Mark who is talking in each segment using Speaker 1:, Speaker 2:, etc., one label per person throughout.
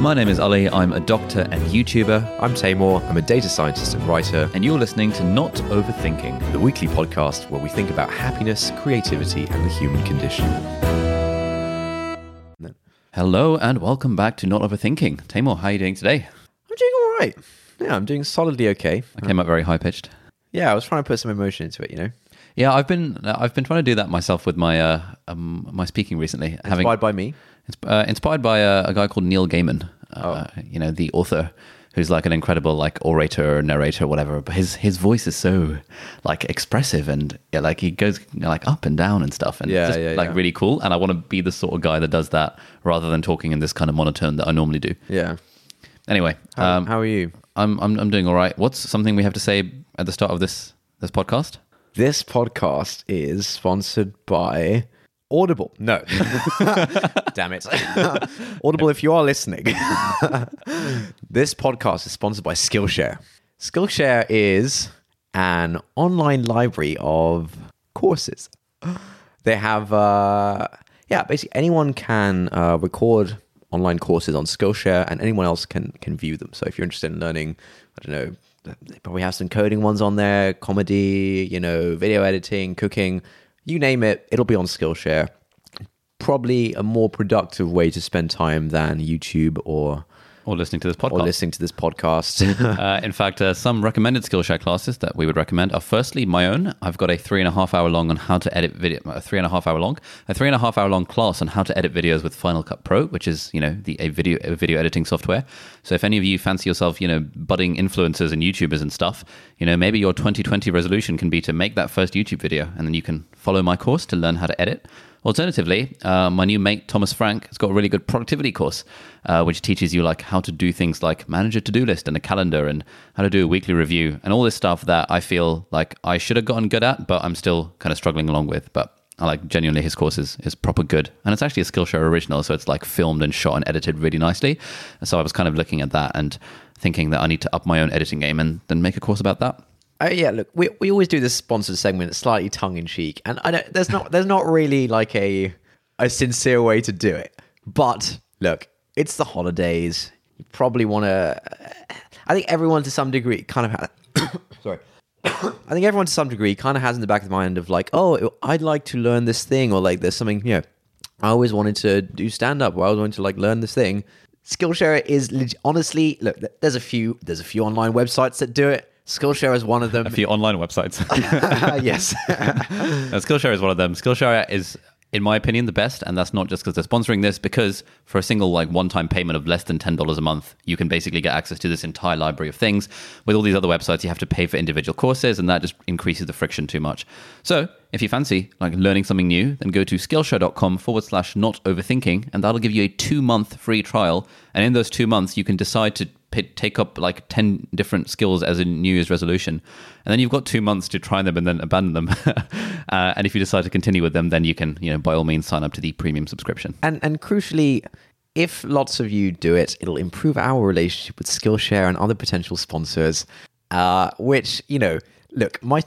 Speaker 1: My name is Ali. I'm a doctor and YouTuber,
Speaker 2: I'm Taimur. I'm a data scientist and writer,
Speaker 1: and you're listening to Not Overthinking.
Speaker 2: the weekly podcast where we think about happiness, creativity, and the human condition.
Speaker 1: Hello and welcome back to Not Overthinking. Taimur, how are you doing today?
Speaker 2: I'm doing all right. Yeah, I'm doing solidly okay.
Speaker 1: I came up very high pitched.
Speaker 2: Yeah, I was trying to put some emotion into it, you know.
Speaker 1: Yeah, I've been I've been trying to do that myself with my uh, um, my speaking recently. Having
Speaker 2: Inspired by me.
Speaker 1: Uh, inspired by a, a guy called Neil Gaiman, uh, you know, the author, who's like an incredible like orator, narrator, whatever. But his his voice is so like expressive and yeah, like he goes you know, like up and down and stuff, and
Speaker 2: Yeah,
Speaker 1: just
Speaker 2: yeah,
Speaker 1: like
Speaker 2: yeah.
Speaker 1: really cool. And I want to be the sort of guy that does that rather than talking in this kind of monotone that I normally do.
Speaker 2: Yeah.
Speaker 1: Anyway,
Speaker 2: How,
Speaker 1: um,
Speaker 2: how are you?
Speaker 1: I'm, I'm I'm doing all right. What's something we have to say at the start of this this podcast?
Speaker 2: This podcast is sponsored by Audible. No. Damn it. Audible, if you are listening, this podcast is sponsored by Skillshare. Skillshare is an online library of courses. They have, uh, yeah, basically anyone can uh, record online courses on Skillshare and anyone else can, can view them. So if you're interested in learning, I don't know, they probably have some coding ones on there, comedy, you know, video editing, cooking, you name it, it'll be on Skillshare. Probably a more productive way to spend time than YouTube or
Speaker 1: Or listening to this podcast?
Speaker 2: or listening to this podcast.
Speaker 1: Uh, in fact, uh, some recommended Skillshare classes that we would recommend are firstly my own. I've got a three and a half hour long on how to edit video, a three and a half hour long, a three and a half hour long class on how to edit videos with Final Cut Pro, which is you know the a video a video editing software. So if any of you fancy yourself, you know, budding influencers and YouTubers and stuff, you know, maybe your 2020 resolution can be to make that first YouTube video, and then you can follow my course to learn how to edit. Alternatively, uh, my new mate Thomas Frank has got a really good productivity course, uh, which teaches you like how to do things like manage a to-do list and a calendar, and how to do a weekly review, and all this stuff that I feel like I should have gotten good at, but I'm still kind of struggling along with. But I like genuinely his course is, is proper good, and it's actually a Skillshare original, so it's like filmed and shot and edited really nicely. So I was kind of looking at that and thinking that I need to up my own editing game and then make a course about that.
Speaker 2: Uh, yeah, look, we, we always do this sponsored segment slightly tongue in cheek, and I don't, there's not there's not really like a a sincere way to do it. But look, it's the holidays. You probably want to. I think everyone to some degree kind of has. sorry. I think everyone to some degree kind of has in the back of the mind of like, oh, I'd like to learn this thing, or like there's something, you know, I always wanted to do stand up, I always wanted to like learn this thing. Skillshare is leg- honestly, look, there's a few, there's a few online websites that do it. Skillshare is one of them.
Speaker 1: A few online websites.
Speaker 2: yes.
Speaker 1: Skillshare is one of them. Skillshare is, in my opinion, the best, and that's not just because they're sponsoring this. Because for a single like one-time payment of less than ten dollars a month, you can basically get access to this entire library of things. With all these other websites, you have to pay for individual courses, and that just increases the friction too much. So, if you fancy like learning something new, then go to Skillshare.com forward slash not overthinking, and that'll give you a two-month free trial. And in those two months, you can decide to take up like 10 different skills as a New Year's resolution. And then you've got two months to try them and then abandon them. uh, and if you decide to continue with them, then you can, you know, by all means sign up to the premium subscription.
Speaker 2: and and crucially, if lots of you do it, it'll improve our relationship with Skillshare and other potential sponsors. Uh, which you know, look, my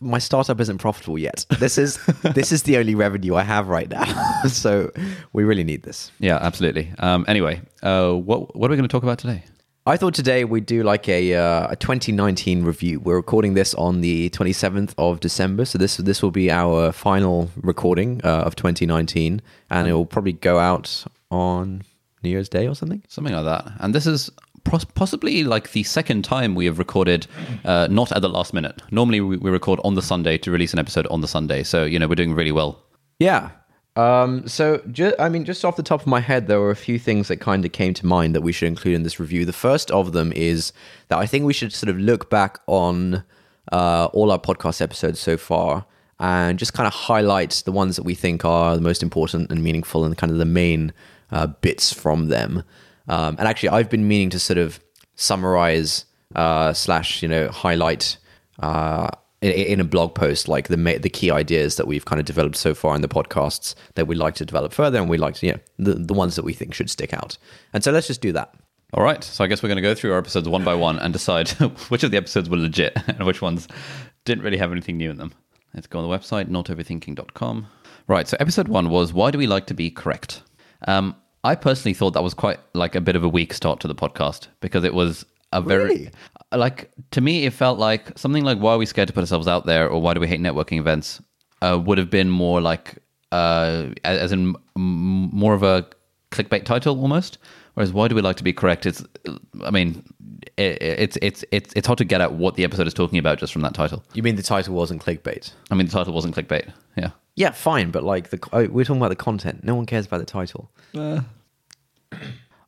Speaker 2: my startup isn't profitable yet. This is this is the only revenue I have right now, so we really need this.
Speaker 1: Yeah, absolutely. Um, anyway, uh, what, what are we going to talk about today?
Speaker 2: I thought today we'd do like a uh, a 2019 review. We're recording this on the 27th of December, so this this will be our final recording uh, of 2019, and it will probably go out on New Year's Day or something.
Speaker 1: Something like that. And this is pos- possibly like the second time we have recorded uh, not at the last minute. Normally we, we record on the Sunday to release an episode on the Sunday. So, you know, we're doing really well.
Speaker 2: Yeah. Um, so, ju- I mean, just off the top of my head, there were a few things that kind of came to mind that we should include in this review. The first of them is that I think we should sort of look back on uh, all our podcast episodes so far and just kind of highlight the ones that we think are the most important and meaningful and kind of the main uh, bits from them. Um, and actually, I've been meaning to sort of summarize uh, slash you know highlight uh, in, in a blog post like the the key ideas that we've kind of developed so far in the podcasts that we'd like to develop further, and we like to you know the the ones that we think should stick out. And so let's just do that.
Speaker 1: All right. So I guess we're going to go through our episodes one by one and decide which of the episodes were legit and which ones didn't really have anything new in them. Let's go on the website, notoverthinking.com. Right. So episode one was Why Do We Like to Be Correct? Um, I personally thought that was quite like a bit of a weak start to the podcast because it was a very.
Speaker 2: Really?
Speaker 1: Like, to me, it felt like something like Why Are We Scared to Put Ourselves Out There or Why Do We Hate Networking Events uh, would have been more like, uh, as in more of a clickbait title almost. Whereas why do we like to be correct? It's, I mean, it, it's it's it's it's hard to get at what the episode is talking about just from that title.
Speaker 2: You mean the title wasn't clickbait?
Speaker 1: I mean, the title wasn't clickbait. Yeah.
Speaker 2: Yeah, fine, but like the oh, we're talking about the content. No one cares about the title.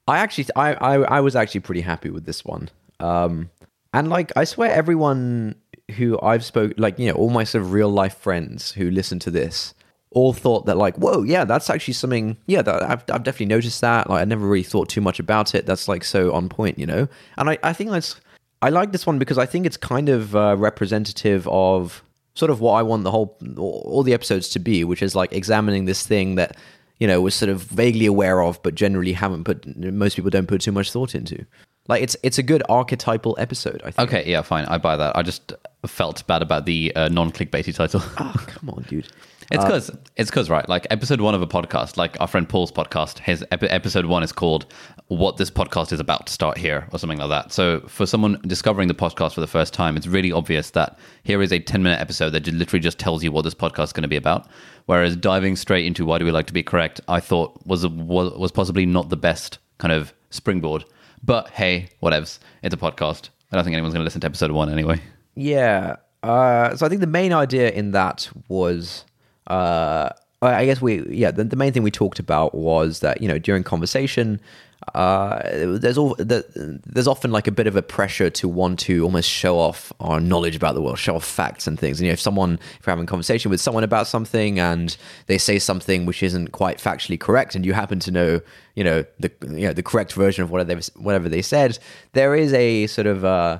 Speaker 2: I actually, I, I, I was actually pretty happy with this one. Um, and like, I swear, everyone who I've spoke, like you know, all my sort of real life friends who listen to this, all thought that like, whoa, yeah, that's actually something. Yeah, that, I've, I've definitely noticed that. Like, I never really thought too much about it. That's like so on point, you know. And I, I think that's, I like this one because I think it's kind of uh, representative of sort of what I want the whole all the episodes to be, which is like examining this thing that you know was sort of vaguely aware of, but generally haven't put most people don't put too much thought into. Like it's it's a good archetypal episode. I think.
Speaker 1: Okay. Yeah. Fine. I buy that. I just felt bad about the uh, non-clickbaity title.
Speaker 2: Oh come on, dude.
Speaker 1: It's because it's because right, like episode one of a podcast, like our friend Paul's podcast, his ep- episode one is called "What This Podcast Is About." To Start here or something like that. So for someone discovering the podcast for the first time, it's really obvious that here is a ten minute episode that literally just tells you what this podcast is going to be about. Whereas diving straight into why do we like to be correct, I thought was was, was possibly not the best kind of springboard. But hey, whatevs. It's a podcast. I don't think anyone's going to listen to episode one anyway.
Speaker 2: Yeah. Uh, so I think the main idea in that was, uh, I guess we, yeah, the, the main thing we talked about was that you know during conversation, uh, there's all the, there's often like a bit of a pressure to want to almost show off our knowledge about the world, show off facts and things. And you know, if someone, if you're having a conversation with someone about something and they say something which isn't quite factually correct, and you happen to know, you know, the you know the correct version of whatever they whatever they said, there is a sort of uh,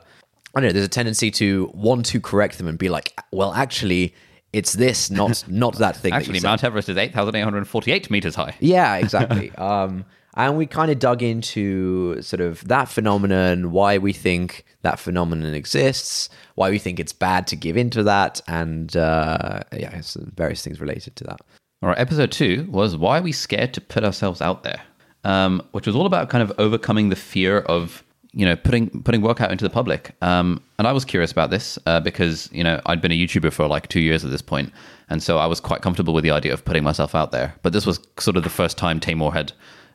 Speaker 2: I don't know. There's a tendency to want to correct them and be like, well, actually, it's this, not not that thing.
Speaker 1: Actually,
Speaker 2: said."
Speaker 1: Mount Everest is eight thousand eight hundred forty-eight meters high.
Speaker 2: Yeah, exactly. um, and we kind of dug into sort of that phenomenon, why we think that phenomenon exists, why we think it's bad to give into that, and uh, yeah, various things related to that.
Speaker 1: All right, episode two was why are we scared to put ourselves out there, um, which was all about kind of overcoming the fear of you know putting putting work out into the public. Um, and I was curious about this uh, because you know I'd been a YouTuber for like two years at this point, and so I was quite comfortable with the idea of putting myself out there. But this was sort of the first time Taimur had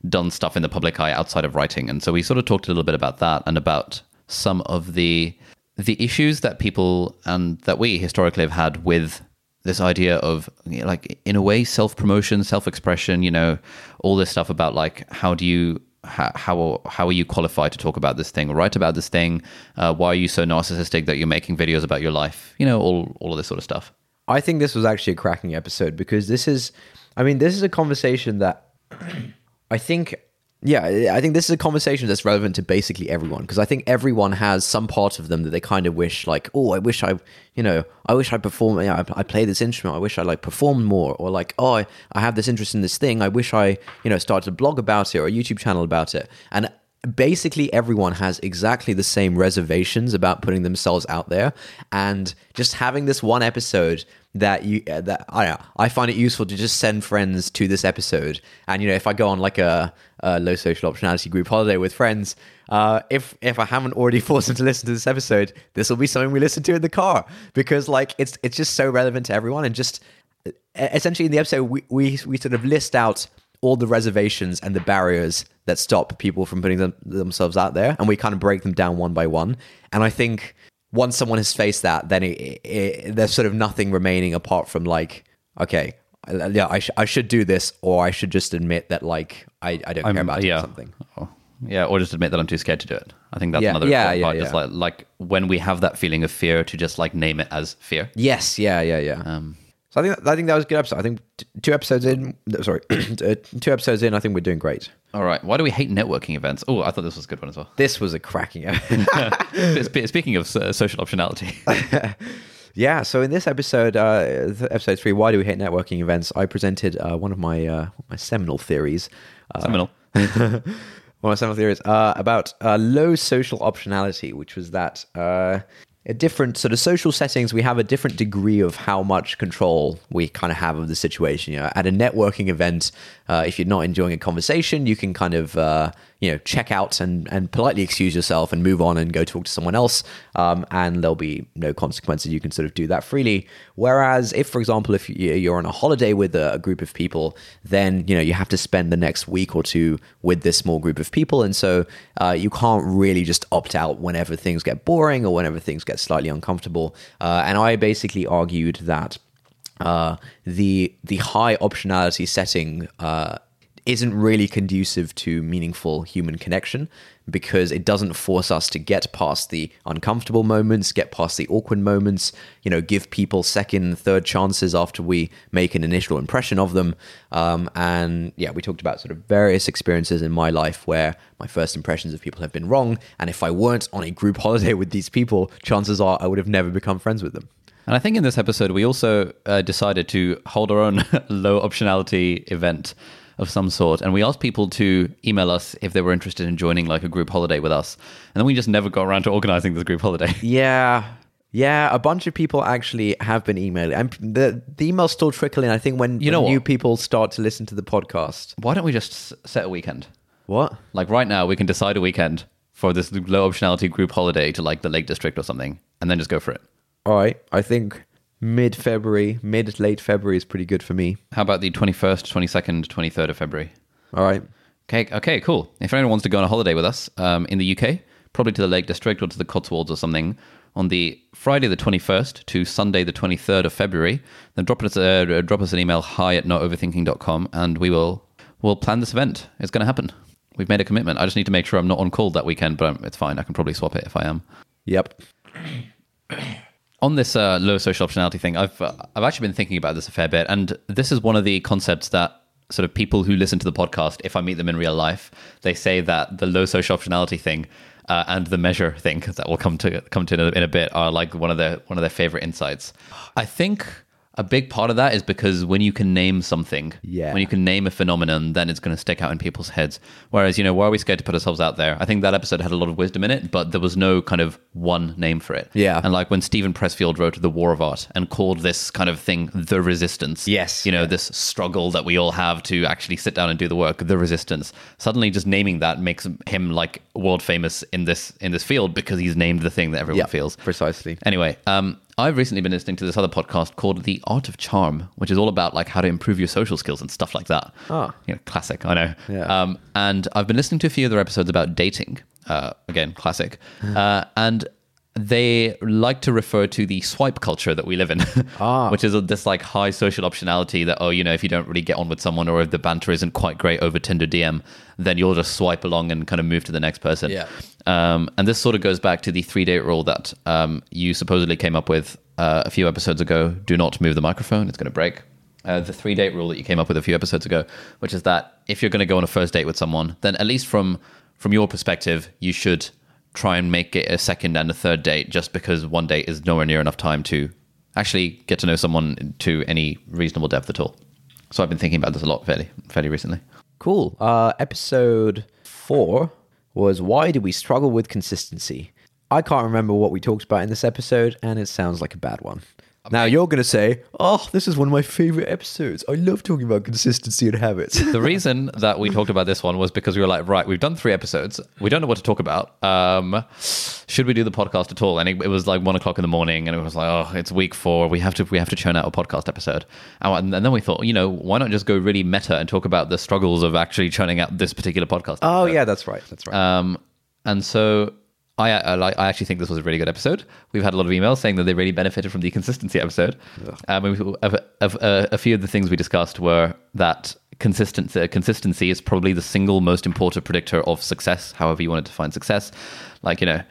Speaker 1: done stuff in the public eye outside of writing, and so we sort of talked a little bit about that and about some of the the issues that people and that we historically have had with this idea of like in a way self promotion, self expression. You know, all this stuff about like how do you how how, how are you qualified to talk about this thing or write about this thing? Uh, why are you so narcissistic that you're making videos about your life? You know, all all of this sort of stuff.
Speaker 2: I think this was actually a cracking episode because this is, I mean, this is a conversation that I think, yeah, I think this is a conversation that's relevant to basically everyone because I think everyone has some part of them that they kind of wish, like, oh, I wish I, you know, I wish I perform, yeah, I, I play this instrument, I wish I like performed more, or like, oh, I, I have this interest in this thing, I wish I, you know, started a blog about it or a YouTube channel about it, and basically everyone has exactly the same reservations about putting themselves out there and just having this one episode that you uh, that I know, I find it useful to just send friends to this episode. And you know if I go on like a, a low social optionality group holiday with friends uh, if if I haven't already forced them to listen to this episode this will be something we listen to in the car. Because like it's it's just so relevant to everyone. And just essentially in the episode we we, we sort of list out all the reservations and the barriers that stop people from putting them, themselves out there, and we kind of break them down one by one. And I think once someone has faced that, then it, it, there's sort of nothing remaining apart from like, okay, yeah, I, sh- I should do this, or I should just admit that like I, I don't care about
Speaker 1: yeah.
Speaker 2: something.
Speaker 1: Oh, yeah, or just admit that I'm too scared to do it. I think that's
Speaker 2: Yeah,
Speaker 1: another
Speaker 2: yeah, yeah,
Speaker 1: part. Just
Speaker 2: yeah.
Speaker 1: like like when we have that feeling of fear, to just like name it as fear.
Speaker 2: Yes, yeah, yeah, yeah.
Speaker 1: Um,
Speaker 2: So I think I think that was a good episode. I think t- two episodes in, sorry, uh, two episodes in, I think we're doing great.
Speaker 1: All right. Why do we hate networking events? Oh, I thought this was a good one as well.
Speaker 2: This was a cracking
Speaker 1: Speaking of uh, social optionality,
Speaker 2: yeah. So in this episode, uh, episode three, why do we hate networking events? I presented uh, one of my uh, my seminal theories. Uh,
Speaker 1: seminal.
Speaker 2: one of my seminal theories uh, about uh, low social optionality, which was that uh, at different sort of social settings, we have a different degree of how much control we kind of have of the situation. You know, at a networking event, uh, if you're not enjoying a conversation, you can kind of uh, you know check out and and politely excuse yourself and move on and go talk to someone else, um, and there'll be no consequences. You can sort of do that freely. Whereas, if for example, if you- you're on a holiday with a, a group of people, then you know you have to spend the next week or two with this small group of people, and so uh, you can't really just opt out whenever things get boring or whenever things get slightly uncomfortable. Uh, and I basically argued that uh, the the high optionality setting uh, isn't really conducive to meaningful human connection because it doesn't force us to get past the uncomfortable moments, get past the awkward moments, you know, give people second, third chances after we make an initial impression of them. Um, and yeah, we talked about sort of various experiences in my life where my first impressions of people have been wrong. And if I weren't on a group holiday with these people, chances are I would have never become friends with them.
Speaker 1: And I think in this episode, we also uh, decided to hold our own low optionality event of some sort. And we asked people to email us if they were interested in joining like a group holiday with us. And then we just never got around to organizing this group holiday.
Speaker 2: Yeah. Yeah, a bunch of people actually have been emailing, and the the emails still trickle in. I think when,
Speaker 1: You know
Speaker 2: when new people start to listen to the podcast.
Speaker 1: Why don't we just set a weekend?
Speaker 2: What?
Speaker 1: Like right now, we can decide a weekend for this low optionality group holiday to like the Lake District or something, and then just go for it.
Speaker 2: All right, I think mid February, mid late February is pretty good for me.
Speaker 1: How about the 21st, 22nd, 23rd of February?
Speaker 2: All right.
Speaker 1: Okay, okay, cool. If anyone wants to go on a holiday with us um, in the UK, probably to the Lake District or to the Cotswolds or something, on the Friday the 21st to Sunday the 23rd of February, then drop us, uh, drop us an email, hi at notoverthinking.com, and we will we'll plan this event. It's going to happen. We've made a commitment. I just need to make sure I'm not on call that weekend, but um, it's fine. I can probably swap it if I am.
Speaker 2: Yep.
Speaker 1: On this uh, low social optionality thing, I've uh, I've actually been thinking about this a fair bit, and this is one of the concepts that sort of people who listen to the podcast, if I meet them in real life, they say that the low social optionality thing uh, and the measure thing that will come to come to in a, in a bit are like one of their one of their favorite insights. I think a big part of that is because when you can name something,
Speaker 2: Yeah.
Speaker 1: when you can name a phenomenon, then it's going to stick out in people's heads. Whereas, you know, why are we scared to put ourselves out there? I think that episode had a lot of wisdom in it, but there was no kind of one name for it.
Speaker 2: Yeah.
Speaker 1: And like when Steven Pressfield wrote The War of Art and called this kind of thing the resistance.
Speaker 2: Yes.
Speaker 1: You know, this struggle that we all have to actually sit down and do the work, the resistance. Suddenly just naming that makes him like world famous in this in this field because he's named the thing that everyone
Speaker 2: Yeah.
Speaker 1: feels.
Speaker 2: Precisely.
Speaker 1: Anyway, um, I've recently been listening to this other podcast called The Art of Charm, which is all about like how to improve your social skills and stuff like that.
Speaker 2: Ah.
Speaker 1: You know, classic, I know.
Speaker 2: Yeah.
Speaker 1: Um, and I've been listening to a few other episodes about dating. Uh, again, classic. uh, and they like to refer to the swipe culture that we live in,
Speaker 2: Ah.
Speaker 1: which is this like high social optionality that oh, you know, if you don't really get on with someone or if the banter isn't quite great over Tinder DM, then you'll just swipe along and kind of move to the next person.
Speaker 2: Yeah.
Speaker 1: Um, and this sort of goes back to the three date rule that um, you supposedly came up with uh, a few episodes ago. Do not move the microphone, it's going to break. Uh, the three date rule that you came up with a few episodes ago, which is that if you're going to go on a first date with someone, then at least from from your perspective, you should try and make it a second and a third date just because one date is nowhere near enough time to actually get to know someone to any reasonable depth at all. So I've been thinking about this a lot fairly fairly recently.
Speaker 2: Cool. Uh, episode four was why do we struggle with consistency? I can't remember what we talked about in this episode, and it sounds like a bad one. Now you're going to say, "Oh, this is one of my favorite episodes. I love talking about consistency and habits."
Speaker 1: the reason that we talked about this one was because we were like, right, we've done three episodes. We don't know what to talk about. Um, should we do the podcast at all? And it, it was like one o'clock in the morning, and it was like, oh, it's week four. We have to we have to churn out a podcast episode. And, and then we thought, you know, why not just go really meta and talk about the struggles of actually churning out this particular podcast?
Speaker 2: oh yeah, that's right. That's right.
Speaker 1: Um, and so I, I, like- I actually think this was a really good episode. We've had a lot of emails saying that they really benefited from the consistency episode. Um, and we, of, of, uh, a few of the things we discussed were that consistency, consistency is probably the single most important predictor of success, however you want to define success. Like, you know,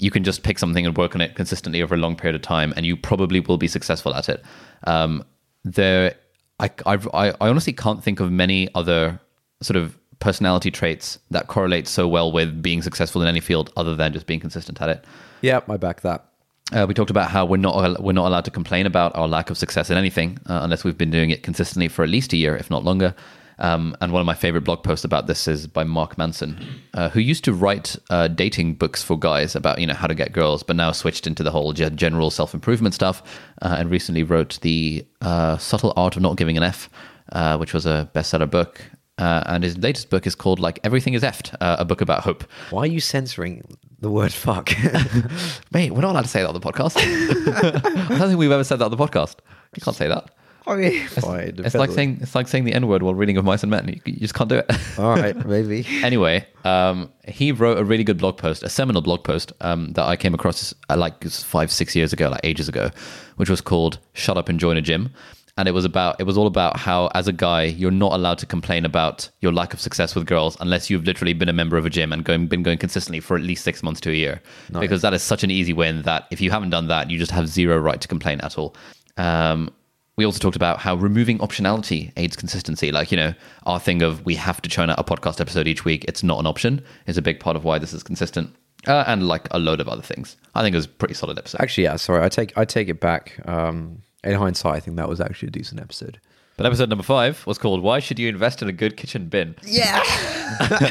Speaker 1: you can just pick something and work on it consistently over a long period of time, and you probably will be successful at it. Um, there, I, I, I I honestly can't think of many other sort of personality traits that correlate so well with being successful in any field other than just being consistent at it.
Speaker 2: Yeah, I back that.
Speaker 1: Uh, we talked about how we're not we're not allowed to complain about our lack of success in anything uh, unless we've been doing it consistently for at least a year, if not longer. Um, and one of my favorite blog posts about this is by Mark Manson, uh, who used to write uh, dating books for guys about you know how to get girls, but now switched into the whole ge- general self improvement stuff, uh, and recently wrote the uh, Subtle Art of Not Giving an F, uh, which was a bestseller book. Uh, and his latest book is called like Everything Is Effed, uh, a book about hope.
Speaker 2: Why are you censoring the word fuck?
Speaker 1: Mate, we're not allowed to say that on the podcast. I don't think we've ever said that on the podcast. You can't say that.
Speaker 2: I mean, fine.
Speaker 1: It's like saying it's like saying the N word while reading of Mice and Men. You, you just can't do it.
Speaker 2: All right, maybe.
Speaker 1: anyway, um, he wrote a really good blog post, a seminal blog post um, that I came across uh, like five, six years ago, like ages ago, which was called "Shut Up and Join a Gym." And it was about it was all about how, as a guy, you're not allowed to complain about your lack of success with girls unless you've literally been a member of a gym and going, been going consistently for at least six months to a year. Because that is such an easy win that if you haven't done that, you just have zero right to complain at all. Um, we also talked about how removing optionality aids consistency. Like, you know, our thing of we have to churn out a podcast episode each week, it's not an option, is a big part of why this is consistent. Uh, and like a load of other things. I think it was a pretty solid episode.
Speaker 2: Actually, yeah. Sorry, I take I take it back. Um, in hindsight, I think that was actually a decent episode.
Speaker 1: But episode number five was called "Why Should You Invest in a Good Kitchen Bin?"
Speaker 2: Yeah.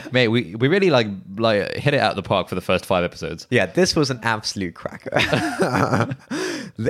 Speaker 1: Mate, we, we really like like hit it out of the park for the first five episodes.
Speaker 2: Yeah, this was an absolute cracker.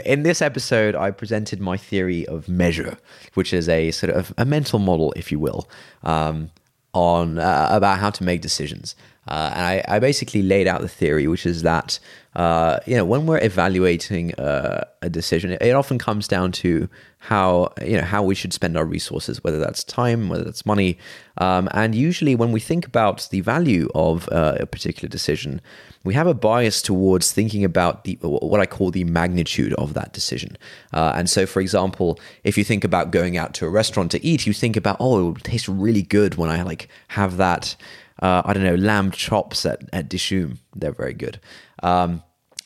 Speaker 2: In this episode, I presented my theory of measure, which is a sort of a mental model, if you will, um, on uh, about how to make decisions. Uh, and I, I basically laid out the theory, which is that uh, you know when we're evaluating uh, a decision, it, it often comes down to how you know how we should spend our resources, whether that's time, whether that's money, um, and usually when we think about the value of uh, a particular decision, we have a bias towards thinking about the what I call the magnitude of that decision. Uh, and so, for example, if you think about going out to a restaurant to eat, you think about oh, it will taste really good when I like have that uh, I don't know, lamb chops at, at Dishoom. They're very good. Um,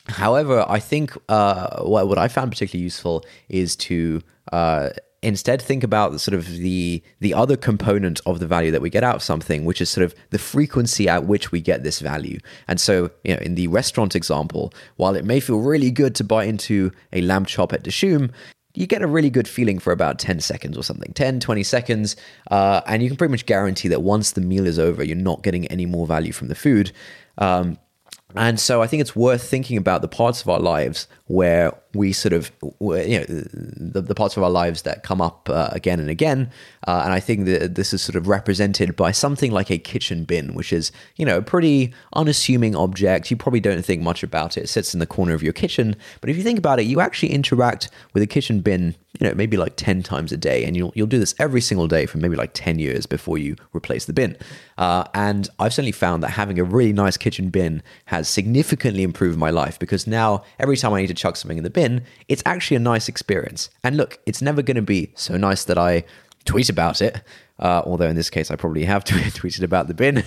Speaker 2: however, I think uh, what, what I found particularly useful is to uh, instead think about sort of the the other component of the value that we get out of something, which is sort of the frequency at which we get this value. And so, you know, in the restaurant example, while it may feel really good to buy into a lamb chop at Dishoom, you get a really good feeling for about 10 seconds or something 10 20 seconds uh, and you can pretty much guarantee that once the meal is over you're not getting any more value from the food. Um, and so I think it's worth thinking about the parts of our lives where we sort of, you know, the, the parts of our lives that come up uh, again and again. Uh, and I think that this is sort of represented by something like a kitchen bin, which is, you know, a pretty unassuming object. You probably don't think much about it. It sits in the corner of your kitchen. But if you think about it, you actually interact with a kitchen bin, you know, maybe like 10 times a day. And you'll, you'll do this every single day for maybe like 10 years before you replace the bin. Uh, and I've certainly found that having a really nice kitchen bin has significantly improved my life because now every time I need to chuck something in the bin, it's actually a nice experience. And look, it's never going to be so nice that I tweet about it, uh, although in this case I probably have tweeted about the bin.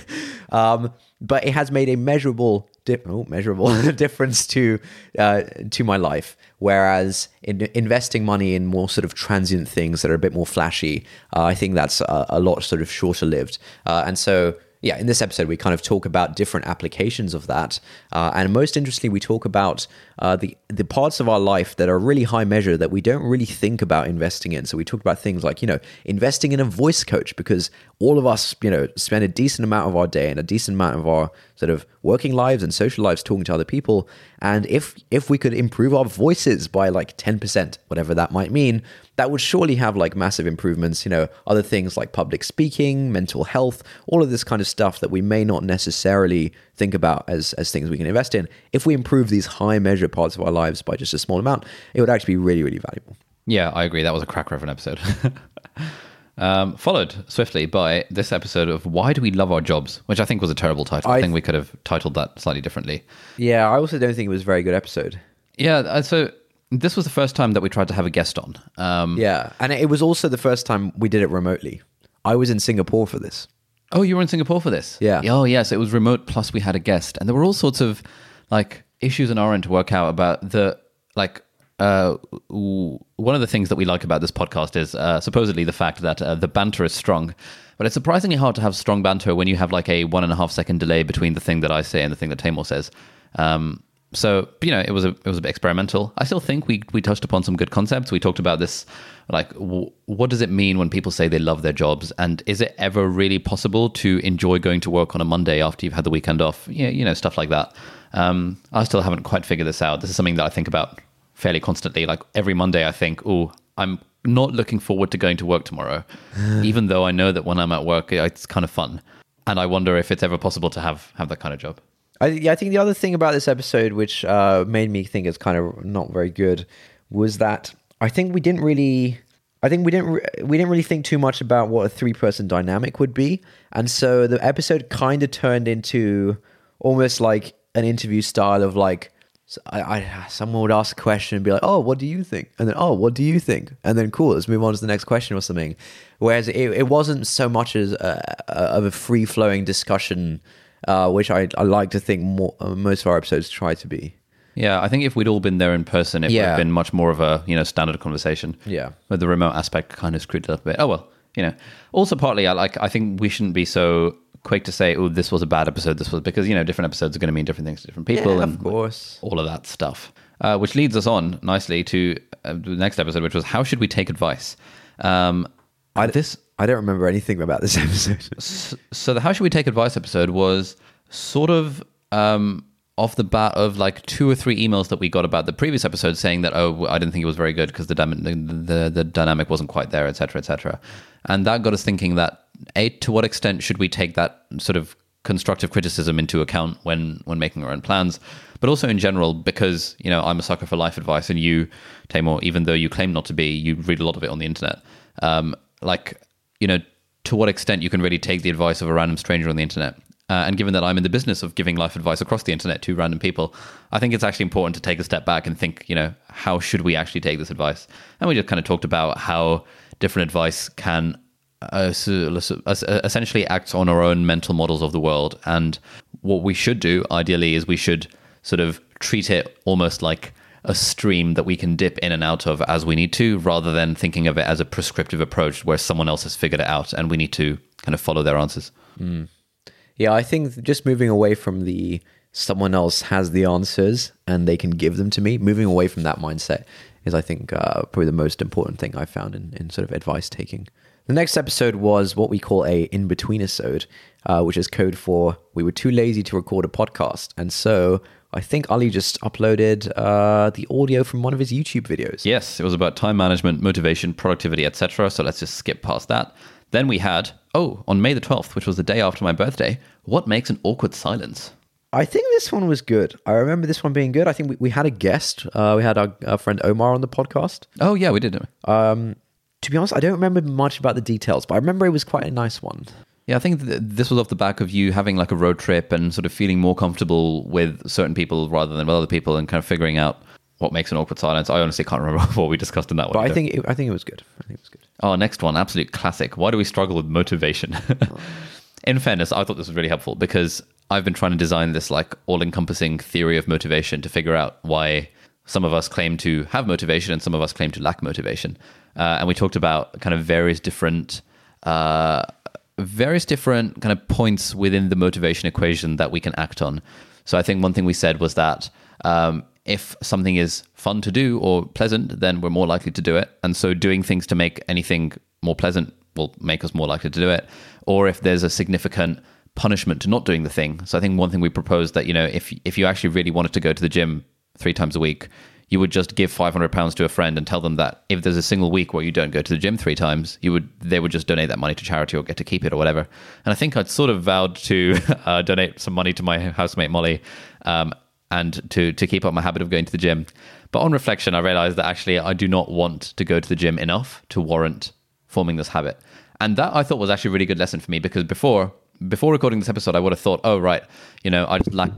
Speaker 2: Um, but it has made a measurable, di- oh, measurable difference to uh, to my life. Whereas in investing money in more sort of transient things that are a bit more flashy, uh, I think that's a, a, lot sort of shorter lived. Uh, and so yeah, in this episode, we kind of talk about different applications of that. Uh, and most interestingly, we talk about uh, the, the parts of our life that are really high measure that we don't really think about investing in. So we talk about things like, you know, investing in a voice coach because all of us, you know, spend a decent amount of our day and a decent amount of our sort of working lives and social lives talking to other people. And if if we could improve our voices by like 10%, whatever that might mean, that would surely have like massive improvements, you know, other things like public speaking, mental health, all of this kind of stuff that we may not necessarily think about as as things we can invest in. If we improve these high measure parts of our lives by just a small amount, it would actually be really, really valuable.
Speaker 1: Yeah, I agree. That was a cracker of an episode. Um, followed swiftly by this episode of Why Do We Love Our Jobs, which I think was a terrible title. I, I think we could have titled that slightly differently.
Speaker 2: Yeah, I also don't think it was a very good episode.
Speaker 1: Yeah, uh, so this was the first time that we tried to have a guest on. Um,
Speaker 2: yeah, and it was also the first time we did it remotely. I was in Singapore for this.
Speaker 1: Oh, you were in Singapore for this?
Speaker 2: Yeah.
Speaker 1: Oh, yes. It was remote, plus we had a guest. And there were all sorts of like issues on our end to work out about the like uh, one of the things that we like about this podcast is uh, supposedly the fact that uh, the banter is strong. But it's surprisingly hard to have strong banter when you have like a one and a half second delay between the thing that I say and the thing that Taimur says. Um, so you know, it was a it was a bit experimental. I still think we we touched upon some good concepts. We talked about this, like w- what does it mean when people say they love their jobs, and is it ever really possible to enjoy going to work on a Monday after you've had the weekend off? Yeah, you know, stuff like that. Um, I still haven't quite figured this out. This is something that I think about fairly constantly. Like every Monday, I think, oh, I'm not looking forward to going to work tomorrow, even though I know that when I'm at work, it's kind of fun. And I wonder if it's ever possible to have have that kind of job.
Speaker 2: I, yeah, I think the other thing about this episode, which uh, made me think it's kind of not very good, was that I think we didn't really, I think we didn't, re- we didn't really think too much about what a three-person dynamic would be, and so the episode kind of turned into almost like an interview style of like, so I, I, someone would ask a question and be like, "Oh, what do you think?" And then, "Oh, what do you think?" And then, "Cool, let's move on to the next question or something." Whereas it, it wasn't so much as a, a, of a free-flowing discussion uh, which I, I like to think more, uh, most of our episodes try to be.
Speaker 1: Yeah, I think if we'd all been there in person, it would have been much more of a you know standard conversation.
Speaker 2: Yeah.
Speaker 1: but the remote aspect kind of screwed it up a bit. Oh well, you know. Also, partly, I like. I think we shouldn't be so quick to say, "Oh, this was a bad episode." This was because you know different episodes are going to mean different things to different people,
Speaker 2: Yeah,
Speaker 1: and
Speaker 2: of course.
Speaker 1: all of that stuff. Uh, which leads us on nicely to uh, the next episode, which was how should we take advice? Um,
Speaker 2: I,
Speaker 1: this
Speaker 2: I don't remember anything about this episode.
Speaker 1: so the how should we take advice episode was sort of um off the bat of like two or three emails that we got about the previous episode saying that oh I didn't think it was very good because the the the dynamic wasn't quite there etc etc and that got us thinking that a to what extent should we take that sort of constructive criticism into account when when making our own plans? But also in general because you know I'm a sucker for life advice and you Taimur even though you claim not to be you read a lot of it on the internet. Um like you know to what extent you can really take the advice of a random stranger on the internet. Uh, and given that I'm in the business of giving life advice across the internet to random people, I think it's actually important to take a step back and think, you know, how should we actually take this advice? And we just kind of talked about how different advice can uh, so- so- essentially act on our own mental models of the world. And what we should do, ideally, is we should sort of treat it almost like a stream that we can dip in and out of as we need to, rather than thinking of it as a prescriptive approach where someone else has figured it out and we need to kind of follow their answers.
Speaker 2: yeah, I think just moving away from the someone else has the answers and they can give them to me, moving away from that mindset is, I think, uh, probably the most important thing I've found in, in sort of advice taking. The next episode was what we call a in between episode, uh, which is code for we were too lazy to record a podcast, and so I think Ali just uploaded uh, the audio from one of his YouTube videos.
Speaker 1: Yes, it was about time management, motivation, productivity, etc. So let's just skip past that. Then we had, oh, on May the 12th, which was the day after my birthday, what makes an awkward silence?
Speaker 2: I think this one was good. I remember this one being good. I think we, we had a guest. Uh, we had our, our friend Omar on the podcast.
Speaker 1: Oh, yeah, we did.
Speaker 2: Um, to be honest, I don't remember much about the details, but I remember it was quite a nice one.
Speaker 1: Yeah, I think th- this was off the back of you having like a road trip and sort of feeling more comfortable with certain people rather than with other people and kind of figuring out what makes an awkward silence. I honestly can't remember what we discussed in that one.
Speaker 2: But I think it, I think it was good. I think it was good.
Speaker 1: Oh, next one, absolute classic. Why do we struggle with motivation? In fairness, I thought this was really helpful because I've been trying to design this like all-encompassing theory of motivation to figure out why some of us claim to have motivation and some of us claim to lack motivation. Uh, and we talked about kind of various different, uh, various different kind of points within the motivation equation that we can act on. So I think one thing we said was that um, if something is fun to do or pleasant, then we're more likely to do it. And so doing things to make anything more pleasant will make us more likely to do it. Or if there's a significant punishment to not doing the thing. So I think one thing we proposed that, you know, if if you actually really wanted to go to the gym three times a week, you would just give 500 pounds to a friend and tell them that if there's a single week where you don't go to the gym three times, you would they would just donate that money to charity or get to keep it or whatever. And I think I'd sort of vowed to uh, donate some money to my housemate Molly um, and to to keep up my habit of going to the gym. But on reflection, I realized that actually I do not want to go to the gym enough to warrant forming this habit. And that I thought was actually a really good lesson for me because before before recording this episode, I would have thought, oh right, you know, I lack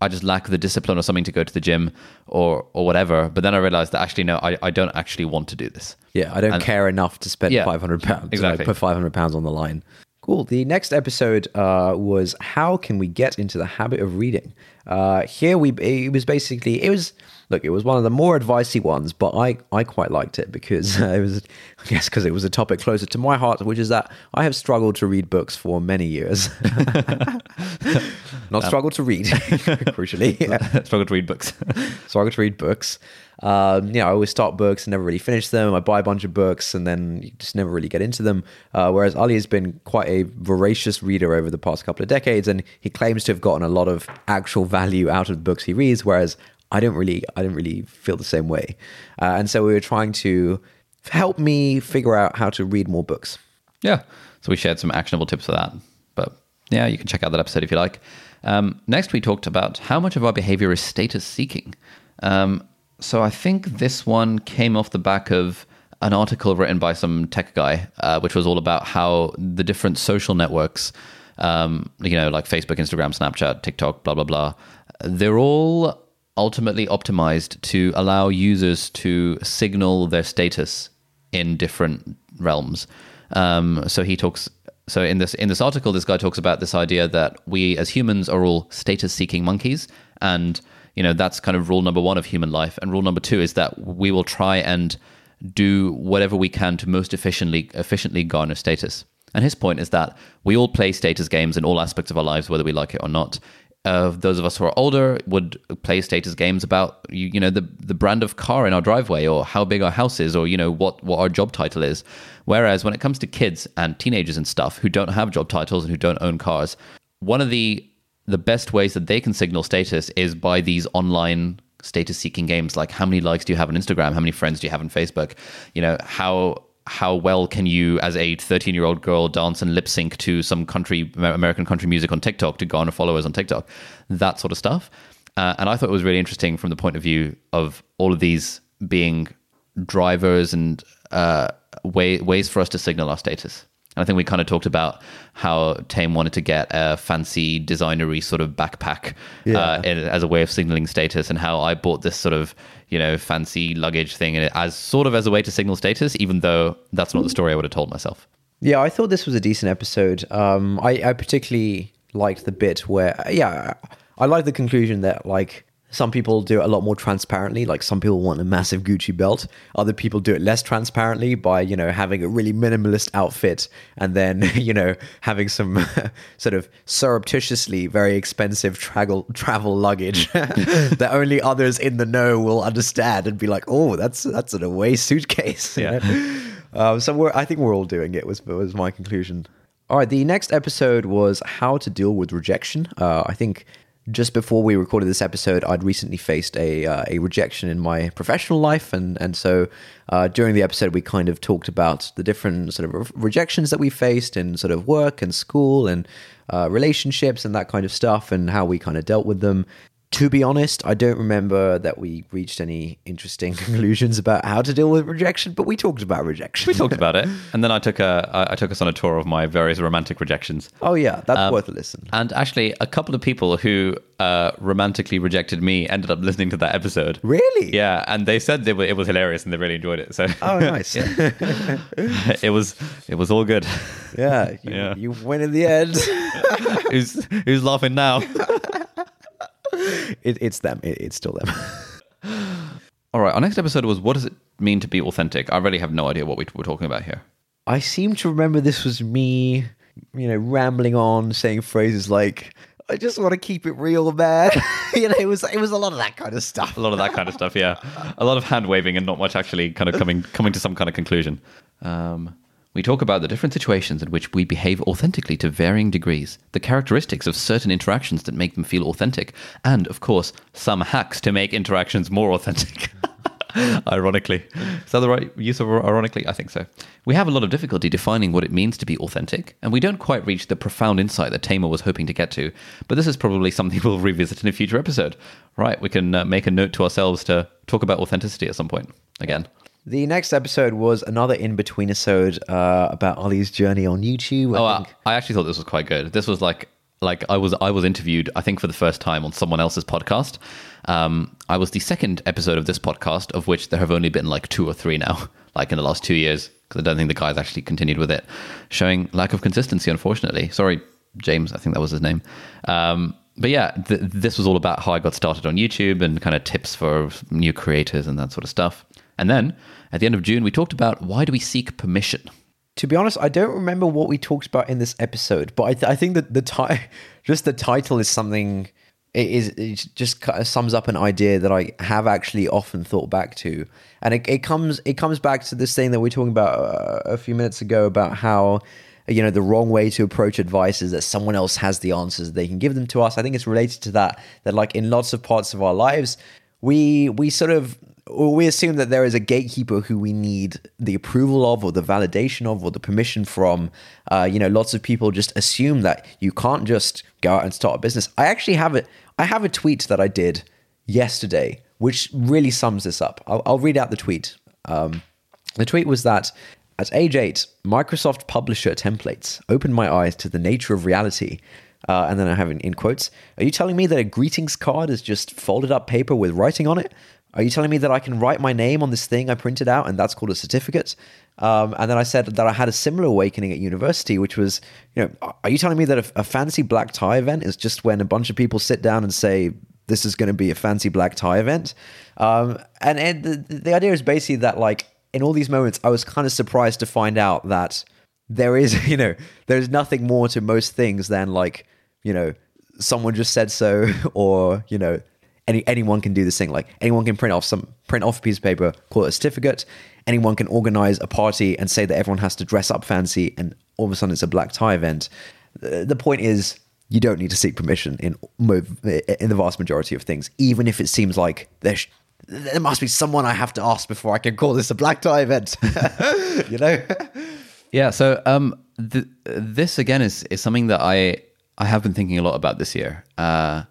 Speaker 1: I just lack the discipline or something to go to the gym or or whatever. But then I realized that actually no, I, I don't actually want to do this.
Speaker 2: Yeah, I don't
Speaker 1: And-
Speaker 2: care enough to spend
Speaker 1: Yeah,
Speaker 2: five hundred pounds.
Speaker 1: exactly.
Speaker 2: put five hundred pounds on the line. Cool. The next episode uh, was how can we get into the habit of reading, Uh, here we it was basically it was look it was one of the more advicey ones, but I I quite liked it because uh, it was I guess because it was a topic closer to my heart, which is that I have struggled to read books for many years. Not struggled to read, crucially. Yeah.
Speaker 1: Struggle to read books.
Speaker 2: struggle to read books. Um, you know, I always start books and never really finish them. I buy a bunch of books and then you just never really get into them. Uh, whereas Ali has been quite a voracious reader over the past couple of decades, and he claims to have gotten a lot of actual value out of the books he reads. Whereas I don't really, I don't really feel the same way. Uh, and so we were trying to help me figure out how to read more books.
Speaker 1: Yeah. So we shared some actionable tips for that. But yeah, you can check out that episode if you like. Um, next, we talked about how much of our behavior is status seeking. Um, so I think this one came off the back of an article written by some tech guy, uh, which was all about how the different social networks, um, you know, like Facebook, Instagram, Snapchat, TikTok, blah, blah, blah, they're all ultimately optimized to allow users to signal their status in different realms. Um, so he talks. So in this in this article, this guy talks about this idea that we as humans are all status-seeking monkeys, and you know that's kind of rule number one of human life. And rule number two is that we will try and do whatever we can to most efficiently efficiently garner status. And his point is that we all play status games in all aspects of our lives, whether we like it or not uh, those of us who are older would play status games about you, you know the the brand of car in our driveway or how big our house is or you know what what our job title is. Whereas when it comes to kids and teenagers and stuff who don't have job titles and who don't own cars one of the the best ways that they can signal status is by these online status seeking games like how many likes do you have on Instagram? How many friends do you have on Facebook? You know how how well can you, as a 13 year old girl, dance and lip sync to some country, American country music on TikTok to garner followers on TikTok? That sort of stuff. Uh, and I thought it was really interesting from the point of view of all of these being drivers and uh, way, ways for us to signal our status. And I think we kind of talked about how Tame wanted to get a fancy designery sort of backpack yeah. uh, as a way of signaling status, and how I bought this sort of you know fancy luggage thing and as sort of as a way to signal status, even though that's not the story I would have told myself.
Speaker 2: Yeah, I thought this was a decent episode. Um, I, I particularly liked the bit where, yeah, I like the conclusion that like some people do it a lot more transparently. Like some people want a massive Gucci belt. Other people do it less transparently by, you know, having a really minimalist outfit and then, you know, having some sort of surreptitiously very expensive travel travel luggage that only others in the know will understand and be like, oh, that's that's an away suitcase. Yeah. Um, so we're, I think we're all doing it. Was was my conclusion. All right, the next episode was how to deal with rejection. Uh, I think just before we recorded this episode, I'd recently faced a uh, a rejection in my professional life, and and so uh, during the episode, we kind of talked about the different sort of rejections that we faced in sort of work and school and uh, relationships and that kind of stuff, and how we kind of dealt with them. To be honest, I don't remember that we reached any interesting conclusions about how to deal with rejection, but we talked about rejection.
Speaker 1: We talked about it, and then I took a I took us on a tour of my various romantic rejections.
Speaker 2: Oh yeah, that's um, worth a listen.
Speaker 1: And actually, a couple of people who uh, romantically rejected me ended up listening to that episode.
Speaker 2: Really?
Speaker 1: Yeah, and they said they were, it was hilarious and they really enjoyed it. So
Speaker 2: oh, nice.
Speaker 1: it was it was all good.
Speaker 2: Yeah, you, yeah. you win in the end.
Speaker 1: who's who's laughing now?
Speaker 2: it, it's them. It, it's still them.
Speaker 1: All right. Our next episode was what does it mean to be authentic? I really have no idea what we were talking about here.
Speaker 2: I seem to remember this was me, you know, rambling on, saying phrases like, "I just want to keep it real, man." you know, it was it was a lot of that kind of stuff.
Speaker 1: A lot of that kind of stuff. Yeah, a lot of hand waving and not much actually kind of coming coming to some kind of conclusion. Um, we talk about the different situations in which we behave authentically to varying degrees, the characteristics of certain interactions that make them feel authentic, and, of course, some hacks to make interactions more authentic. ironically. Is that the right use of ironically? I think so. We have a lot of difficulty defining what it means to be authentic, and we don't quite reach the profound insight that Taimur was hoping to get to, but this is probably something we'll revisit in a future episode. Right, we can uh, make a note to ourselves to talk about authenticity at some point again.
Speaker 2: The next episode was another in between episode uh, about Ali's journey on YouTube.
Speaker 1: I oh, I, I actually thought this was quite good. This was like like I was I was interviewed I think for the first time on someone else's podcast. Um, I was the second episode of this podcast, of which there have only been like two or three now, like in the last two years, because I don't think the guys actually continued with it, showing lack of consistency. Unfortunately, sorry, James, I think that was his name. Um, but yeah, th- this was all about how I got started on YouTube and kind of tips for new creators and that sort of stuff. And then at the end of June, we talked about why do we seek permission?
Speaker 2: To be honest, I don't remember what we talked about in this episode, but I, th- I think that the ti- just the title is something. It is it just sums up an idea that I have actually often thought back to, and it, it comes it comes back to this thing that we were talking about uh, a few minutes ago about how you know the wrong way to approach advice is that someone else has the answers they can give them to us i think it's related to that that like in lots of parts of our lives we we sort of we assume that there is a gatekeeper who we need the approval of or the validation of or the permission from uh, you know lots of people just assume that you can't just go out and start a business i actually have it i have a tweet that i did yesterday which really sums this up i'll, I'll read out the tweet um, the tweet was that at age eight, Microsoft Publisher templates opened my eyes to the nature of reality. Uh, and then I have in, in quotes, are you telling me that a greetings card is just folded up paper with writing on it? Are you telling me that I can write my name on this thing I printed out and that's called a certificate? Um, and then I said that I had a similar awakening at university, which was, you know, are you telling me that a, a fancy black tie event is just when a bunch of people sit down and say, this is going to be a fancy black tie event? Um, and and the, the idea is basically that, like, in all these moments, I was kind of surprised to find out that there is, you know, there's nothing more to most things than like, you know, someone just said so, or you know, any anyone can do this thing. Like anyone can print off some print off a piece of paper, call it a certificate. Anyone can organize a party and say that everyone has to dress up fancy, and all of a sudden it's a black tie event. The, point is, you don't need to seek permission in in the vast majority of things, even if it seems like there's there must be someone I have to ask before I can call this a black tie event. you know?
Speaker 1: Yeah. So um, th- this again is is something that I I have been thinking a lot about this year. Uh,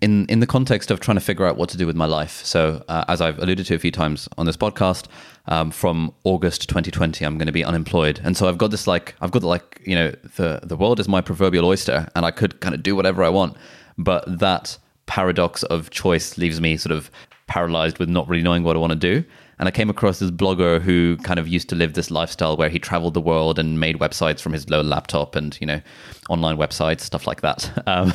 Speaker 1: in in the context of trying to figure out what to do with my life. So, uh, as I've alluded to a few times on this podcast, um, from August 2020, I'm going to be unemployed, and so I've got this like I've got like you know the the world is my proverbial oyster, and I could kind of do whatever I want, but that paradox of choice leaves me sort of paralyzed with not really knowing what I want to do. And I came across this blogger who kind of used to live this lifestyle where he traveled the world and made websites from his low laptop and, you know, online websites, stuff like that. Um,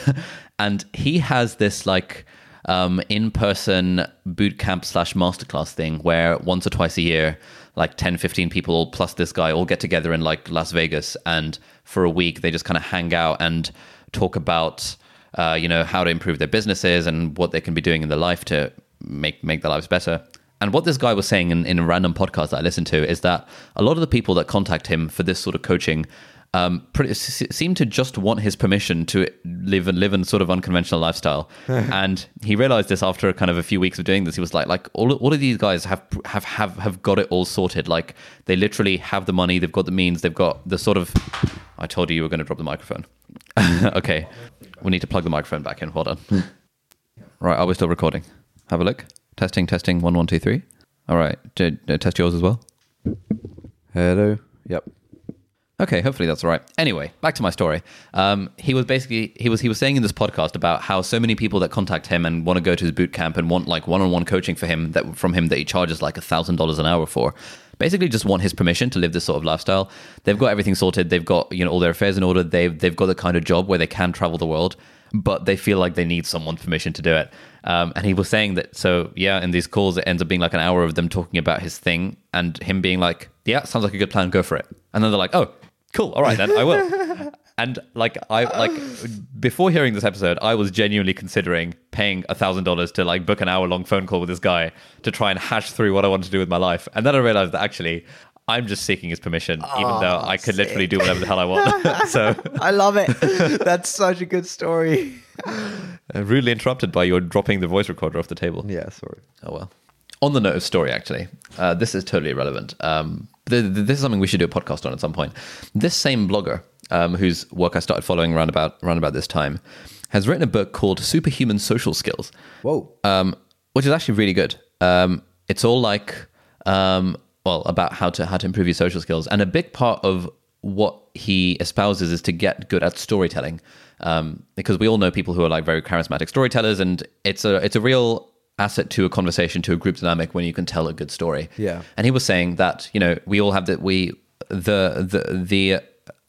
Speaker 1: and he has this like um, in person boot camp slash masterclass thing where once or twice a year, like 10, 15 people plus this guy all get together in like Las Vegas. And for a week, they just kind of hang out and talk about, uh, you know, how to improve their businesses and what they can be doing in their life to make make their lives better. And what this guy was saying in, in a random podcast that I listened to is that a lot of the people that contact him for this sort of coaching um, pretty, seem to just want his permission to live and live in sort of unconventional lifestyle. and he realized this after kind of a few weeks of doing this. He was like, like all, all of these guys have, have, have, have got it all sorted. Like they literally have the money, they've got the means, they've got the sort of, I told you you were going to drop the microphone. okay. We need to plug the microphone back in. Hold on. right. Are we still recording? Have a look. Testing, testing. One, one, two, three. All right. D- uh, test yours as well.
Speaker 2: Hello. Yep.
Speaker 1: Okay, hopefully that's all right. Anyway, back to my story. Um, he was basically he was he was saying in this podcast about how so many people that contact him and want to go to his boot camp and want like one-on-one coaching for him that from him that he charges like a thousand dollars an hour for, basically just want his permission to live this sort of lifestyle. They've got everything sorted. They've got you know all their affairs in order. They've they've got the kind of job where they can travel the world, but they feel like they need someone's permission to do it. Um, and he was saying that, so yeah, in these calls, it ends up being like an hour of them talking about his thing and him being like, yeah, sounds like a good plan, go for it. And then they're like, oh, cool, all right, then I will. and like, I like before hearing this episode, I was genuinely considering paying a thousand dollars to like book an hour long phone call with this guy to try and hash through what I want to do with my life. And then I realized that actually I'm just seeking his permission, oh, even though I could sick. literally do whatever the hell I want. so
Speaker 2: I love it. That's such a good story.
Speaker 1: Uh, rudely interrupted by your dropping the voice recorder off the table.
Speaker 2: Yeah, sorry.
Speaker 1: Oh well. On the note of story, actually, uh, this is totally irrelevant. Um, th- th- this is something we should do a podcast on at some point. This same blogger, um, whose work I started following around about around about this time, has written a book called Superhuman Social Skills.
Speaker 2: Whoa.
Speaker 1: Um, which is actually really good. Um, it's all like um, well about how to how to improve your social skills, and a big part of what he espouses is to get good at storytelling, um, because we all know people who are like very charismatic storytellers, and it's a it's a real asset to a conversation to a group dynamic when you can tell a good story.
Speaker 2: Yeah.
Speaker 1: And he was saying that you know we all have that we the the the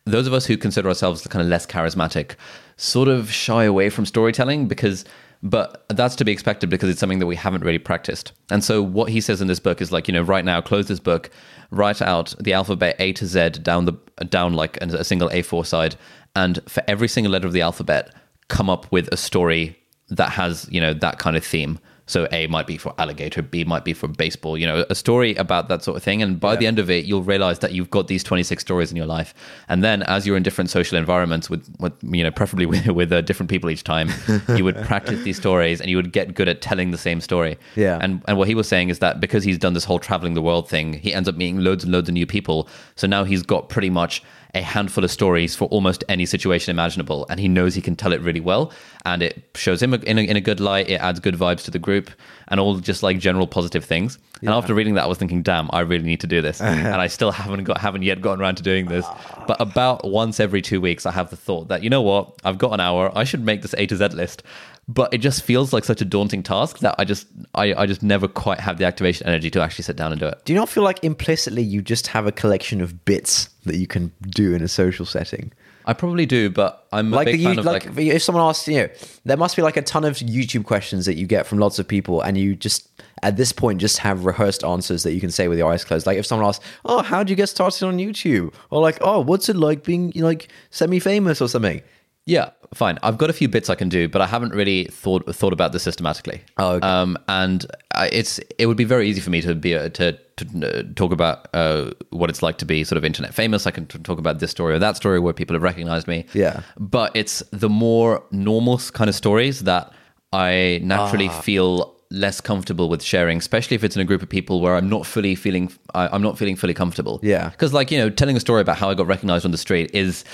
Speaker 1: those of us who consider ourselves the kind of less charismatic sort of shy away from storytelling because but that's to be expected because it's something that we haven't really practiced. And so what he says in this book is like, you know, right now close this book, write out the alphabet A to Z down the down like a single A4 side and for every single letter of the alphabet come up with a story that has, you know, that kind of theme. So A might be for alligator, B might be for baseball, you know, a story about that sort of thing. And by yeah. the end of it, you'll realize that you've got these 26 stories in your life. And then as you're in different social environments with, with you know, preferably with, with uh, different people each time, you would practice these stories and you would get good at telling the same story.
Speaker 2: Yeah.
Speaker 1: And, and what he was saying is that because he's done this whole traveling the world thing, he ends up meeting loads and loads of new people. So now he's got pretty much a handful of stories for almost any situation imaginable, and he knows he can tell it really well, and it shows him in a, in a good light. It adds good vibes to the group, and all just like general positive things. Yeah. And after reading that, I was thinking, "Damn, I really need to do this," and I still haven't got haven't yet gotten around to doing this. But about once every two weeks, I have the thought that you know what, I've got an hour. I should make this A to Z list but it just feels like such a daunting task that I just I, I just never quite have the activation energy to actually sit down and do it.
Speaker 2: Do you not feel like implicitly you just have a collection of bits that you can do in a social setting?
Speaker 1: I probably do, but I'm like, the, you, like, like,
Speaker 2: if someone asks, you know, there must be like a ton of YouTube questions that you get from lots of people, and you just at this point just have rehearsed answers that you can say with your eyes closed. Like if someone asks, "Oh, how did you get started on YouTube?" or like, "Oh, what's it like being like semi-famous or something?"
Speaker 1: Yeah, fine. I've got a few bits I can do, but I haven't really thought thought about this systematically.
Speaker 2: Oh, okay.
Speaker 1: Um, and it's it would be very easy for me to be a, to, to uh, talk about uh, what it's like to be sort of internet famous. I can talk about this story or that story where people have recognized me.
Speaker 2: Yeah.
Speaker 1: But it's the more normal kind of stories that I naturally ah. feel less comfortable with sharing, especially if it's in a group of people where I'm not fully feeling I, I'm not feeling fully comfortable.
Speaker 2: Yeah.
Speaker 1: Because like you know, telling a story about how I got recognized on the street is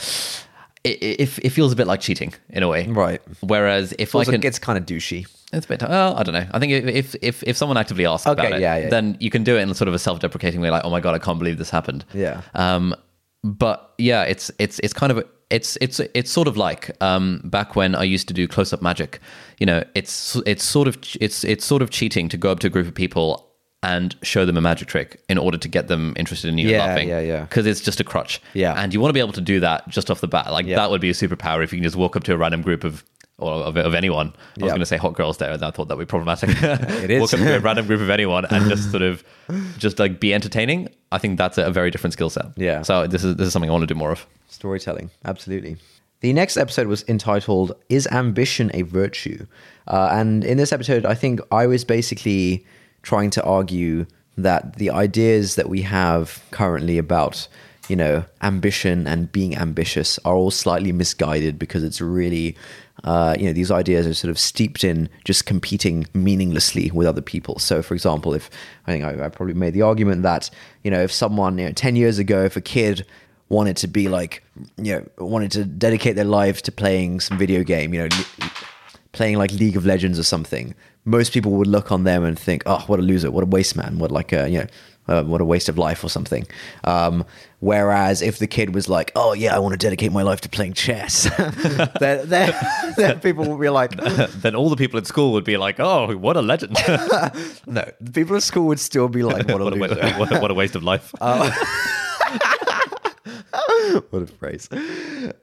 Speaker 1: it, it, it, feels a bit like cheating in a way,
Speaker 2: right?
Speaker 1: Whereas if I can,
Speaker 2: it gets kind of douchey.
Speaker 1: It's a bit. Well, I don't know. I think if if if someone actively asks okay, about it, yeah, yeah, then you can do it in sort of a self-deprecating way, like, "Oh my god, I can't believe this happened."
Speaker 2: Yeah.
Speaker 1: Um, but yeah, it's it's it's kind of it's it's it's sort of like um, back when I used to do close-up magic. You know, it's it's sort of it's it's sort of cheating to go up to a group of people and show them a magic trick in order to get them interested in you
Speaker 2: yeah,
Speaker 1: laughing.
Speaker 2: Yeah, yeah,
Speaker 1: Because it's just a crutch.
Speaker 2: Yeah.
Speaker 1: And you want to be able to do that just off the bat. Like yeah. that would be a superpower if you can just walk up to a random group of or of, of anyone. I was going to say hot girls there, and I thought that would be problematic.
Speaker 2: it is.
Speaker 1: walk up to a random group of anyone and just sort of just like be entertaining. I think that's a, a very different skill set.
Speaker 2: Yeah.
Speaker 1: So this is this is something I want to do more of.
Speaker 2: Storytelling, absolutely. The next episode was entitled "Is Ambition a Virtue?" Uh, and in this episode, I think I was basically trying to argue that the ideas that we have currently about you know ambition and being ambitious are all slightly misguided because it's really uh, you know these ideas are sort of steeped in just competing meaninglessly with other people. So for example if i think i, I probably made the argument that you know if someone you know 10 years ago if a kid wanted to be like you know wanted to dedicate their life to playing some video game you know playing like league of legends or something most people would look on them and think, "Oh, what a loser! What a waste man! What like a you know." Uh, what a waste of life or something. Um, whereas if the kid was like, "Oh yeah, I want to dedicate my life to playing chess," then, then, then, people would be like,
Speaker 1: then all the people at school would be like, "Oh, what a legend!"
Speaker 2: no, the people at school would still be like, "What a, what!
Speaker 1: A, what, a, what, a, waste of life!" Uh,
Speaker 2: what a phrase.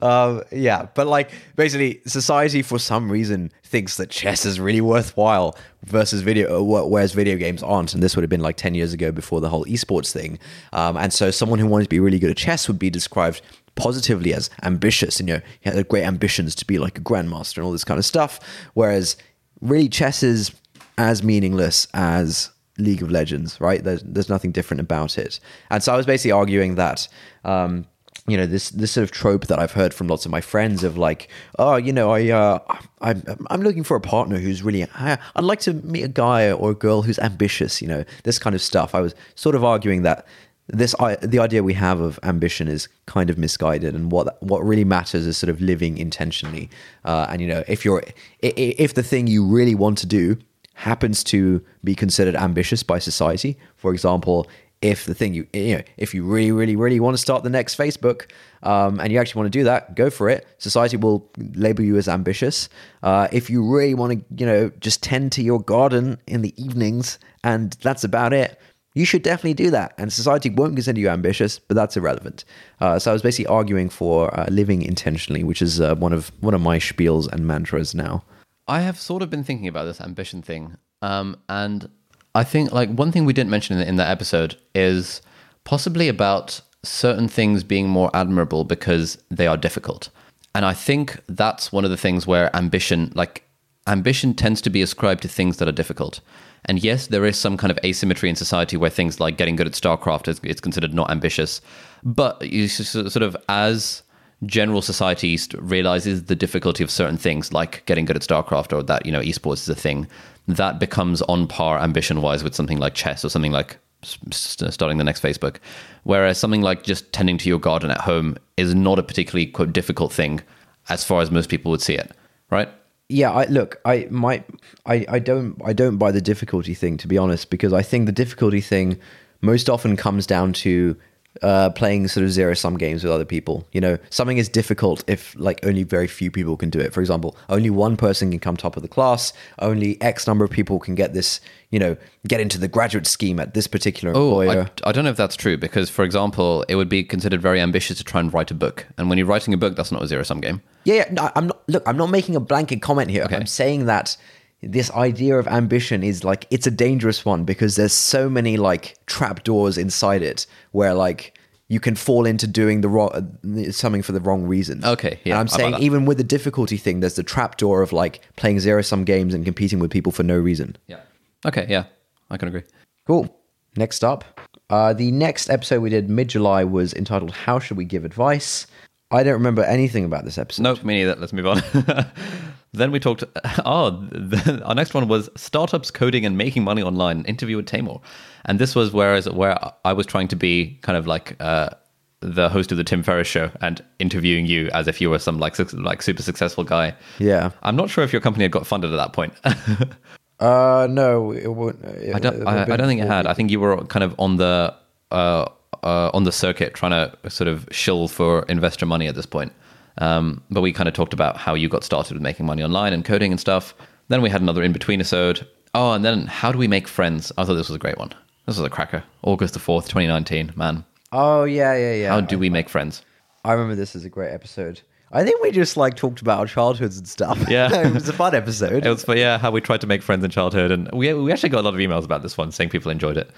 Speaker 2: Um, yeah, but like basically, society for some reason thinks that chess is really worthwhile versus video, uh, whereas video games aren't. And this would have been like 10 years ago before the whole esports thing. Um, and so someone who wanted to be really good at chess would be described positively as ambitious and you know he had great ambitions to be like a grandmaster and all this kind of stuff whereas really chess is as meaningless as League of Legends, right? There's there's nothing different about it. And so I was basically arguing that um, you know this this sort of trope that I've heard from lots of my friends of like, oh, you know, I uh, I'm I'm looking for a partner who's really I'd like to meet a guy or a girl who's ambitious, you know, this kind of stuff. I was sort of arguing that this I, the idea we have of ambition is kind of misguided, and what what really matters is sort of living intentionally. Uh, and you know, if you're if the thing you really want to do happens to be considered ambitious by society. For example, if the thing you you know if you really really really want to start the next Facebook um, and you actually want to do that, go for it. Society will label you as ambitious. Uh, if you really want to you know just tend to your garden in the evenings and that's about it, you should definitely do that. And society won't consider you ambitious, but that's irrelevant. Uh, so I was basically arguing for uh, living intentionally, which is uh, one of one of my spiels and mantras now.
Speaker 1: I have sort of been thinking about this ambition thing, um, and I think like one thing we didn't mention in, in that episode is possibly about certain things being more admirable because they are difficult. And I think that's one of the things where ambition, like ambition tends to be ascribed to things that are difficult. And yes, there is some kind of asymmetry in society where things like getting good at StarCraft is it's considered not ambitious. But you sort of as general society realizes the difficulty of certain things like getting good at StarCraft or that, you know, esports is a thing, that becomes on par ambition wise with something like chess or something like starting the next Facebook. Whereas something like just tending to your garden at home is not a particularly quote difficult thing as far as most people would see it, right?
Speaker 2: Yeah, I look, I might, I, I don't, I don't buy the difficulty thing to be honest, because I think the difficulty thing most often comes down to uh, playing sort of zero sum games with other people. You know, something is difficult if like only very few people can do it. For example, only one person can come top of the class. Only X number of people can get this. You know, get into the graduate scheme at this particular
Speaker 1: Oh,
Speaker 2: employer.
Speaker 1: I, I don't know if that's true because, for example, it would be considered very ambitious to try and write a book. And when you're writing a book, that's not a zero sum game.
Speaker 2: Yeah, yeah no, I'm not. Look, I'm not making a blanket comment here. I'm saying that this idea of ambition is like it's a dangerous one because there's so many like trapdoors inside it where like you can fall into doing the wrong something for the wrong reasons.
Speaker 1: Okay, yeah,
Speaker 2: and I'm saying even with the difficulty thing, there's the trapdoor of like playing zero sum games and competing with people for no reason.
Speaker 1: Yeah. Okay, yeah, I can agree.
Speaker 2: Cool. Next up, uh, the next episode we did mid July was entitled "How Should We Give Advice." I don't remember anything about this episode.
Speaker 1: Nope, me neither. Let's move on. then we talked. Oh, the, our next one was startups coding and making money online. Interview with Taimur, and this was whereas where I was trying to be kind of like uh, the host of the Tim Ferriss show and interviewing you as if you were some like suc- like super successful guy.
Speaker 2: Yeah.
Speaker 1: I'm not sure if your company had got funded at that point.
Speaker 2: Uh, no, it wouldn't.
Speaker 1: I don't. I, I don't think it had. I think you were kind of on the uh, uh, on the circuit trying to sort of shill for investor money at this point. Um, but we kind of talked about how you got started with making money online and coding and stuff. Then we had another in between episode. Oh, and then how do we make friends? I thought this was a great one. This was a cracker. August the fourth, twenty nineteen. Man,
Speaker 2: Oh yeah, yeah, yeah.
Speaker 1: how do we make friends?
Speaker 2: I remember this as a great episode. I think we just like talked about our childhoods and stuff.
Speaker 1: Yeah.
Speaker 2: it was a fun episode.
Speaker 1: It was yeah, how we tried to make friends in childhood, and we we actually got a lot of emails about this one saying people enjoyed it,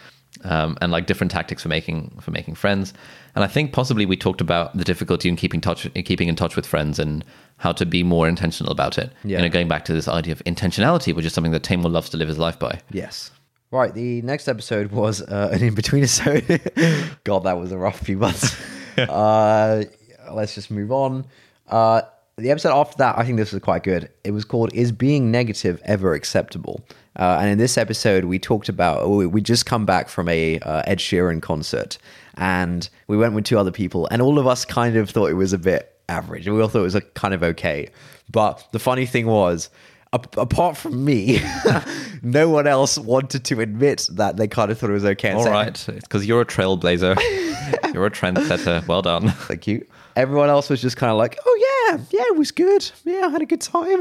Speaker 1: um, and like different tactics for making for making friends. And I think possibly we talked about the difficulty in keeping touch in keeping in touch with friends and how to be more intentional about it.
Speaker 2: Yeah.
Speaker 1: You know, going back to this idea of intentionality, which is something that Taimur loves to live his life by.
Speaker 2: yes. Right. The next episode was uh, an in between episode. God, that was a rough few months. uh, let's just move on. Uh, the episode after that, I think this was quite good. It was called "Is Being Negative Ever Acceptable?" Uh, and in this episode, we talked about we we just come back from a uh, Ed Sheeran concert, and we went with two other people, and all of us kind of thought it was a bit average. We all thought it was kind of okay. But the funny thing was, apart from me, no one else wanted to admit that they kind of thought it was okay.
Speaker 1: All right, because you're a trailblazer, you're a trendsetter. Well done.
Speaker 2: Thank you. Everyone else was just kind of like, oh, yeah, yeah, it was good. Yeah, I had a good time.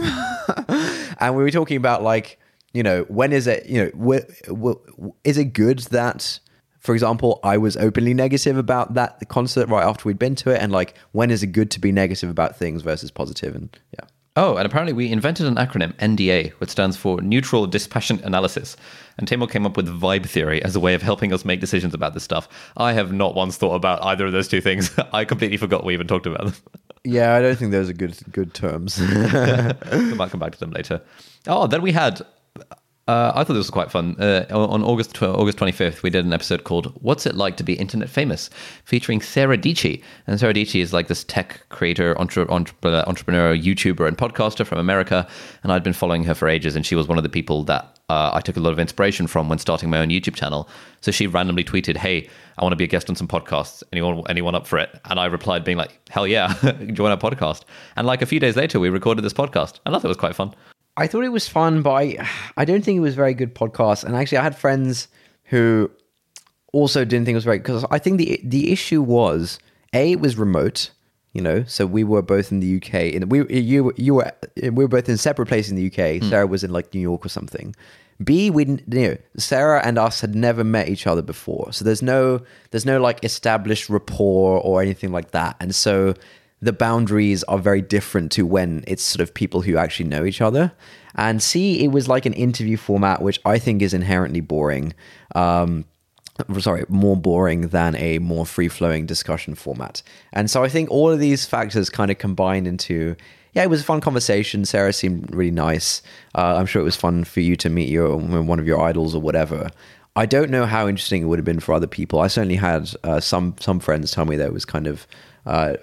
Speaker 2: and we were talking about, like, you know, when is it, you know, wh- wh- is it good that, for example, I was openly negative about that concert right after we'd been to it? And, like, when is it good to be negative about things versus positive? And yeah.
Speaker 1: Oh, and apparently we invented an acronym, NDA, which stands for Neutral Dispassionate Analysis. And Taimur came up with vibe theory as a way of helping us make decisions about this stuff. I have not once thought about either of those two things. I completely forgot we even talked about them.
Speaker 2: Yeah, I don't think those are good good terms.
Speaker 1: we might come back to them later. Oh, then we had. Uh, I thought this was quite fun. Uh, on August tw- August 25th, we did an episode called "What's It Like to Be Internet Famous," featuring Sara Dietschy. And Sara Dietschy is like this tech creator, entre- entre- entrepreneur, YouTuber, and podcaster from America. And I'd been following her for ages, and she was one of the people that uh, I took a lot of inspiration from when starting my own YouTube channel. So she randomly tweeted, "Hey, I want to be a guest on some podcasts. Anyone, anyone up for it?" And I replied, being like, "Hell yeah, join our podcast." And like a few days later, we recorded this podcast. and I thought it was quite fun.
Speaker 2: I thought it was fun, but I, I don't think it was a very good podcast. And actually, I had friends who also didn't think it was very because I think the the issue was a it was remote, You know, so we were both in the UK, and we you you were we were both in separate places in the UK. Hmm. Sara was in like New York or something. B, we you know Sara and us had never met each other before, so there's no there's no like established rapport or anything like that, and so the boundaries are very different to when it's sort of people who actually know each other. And C, it was like an interview format, which I think is inherently boring. Um, sorry, more boring than a more free flowing discussion format. And so I think all of these factors kind of combined into, yeah, it was a fun conversation. Sara seemed really nice. Uh, I'm sure it was fun for you to meet your one of your idols or whatever. I don't know how interesting it would have been for other people. I certainly had uh, some some friends tell me that it was kind of uh,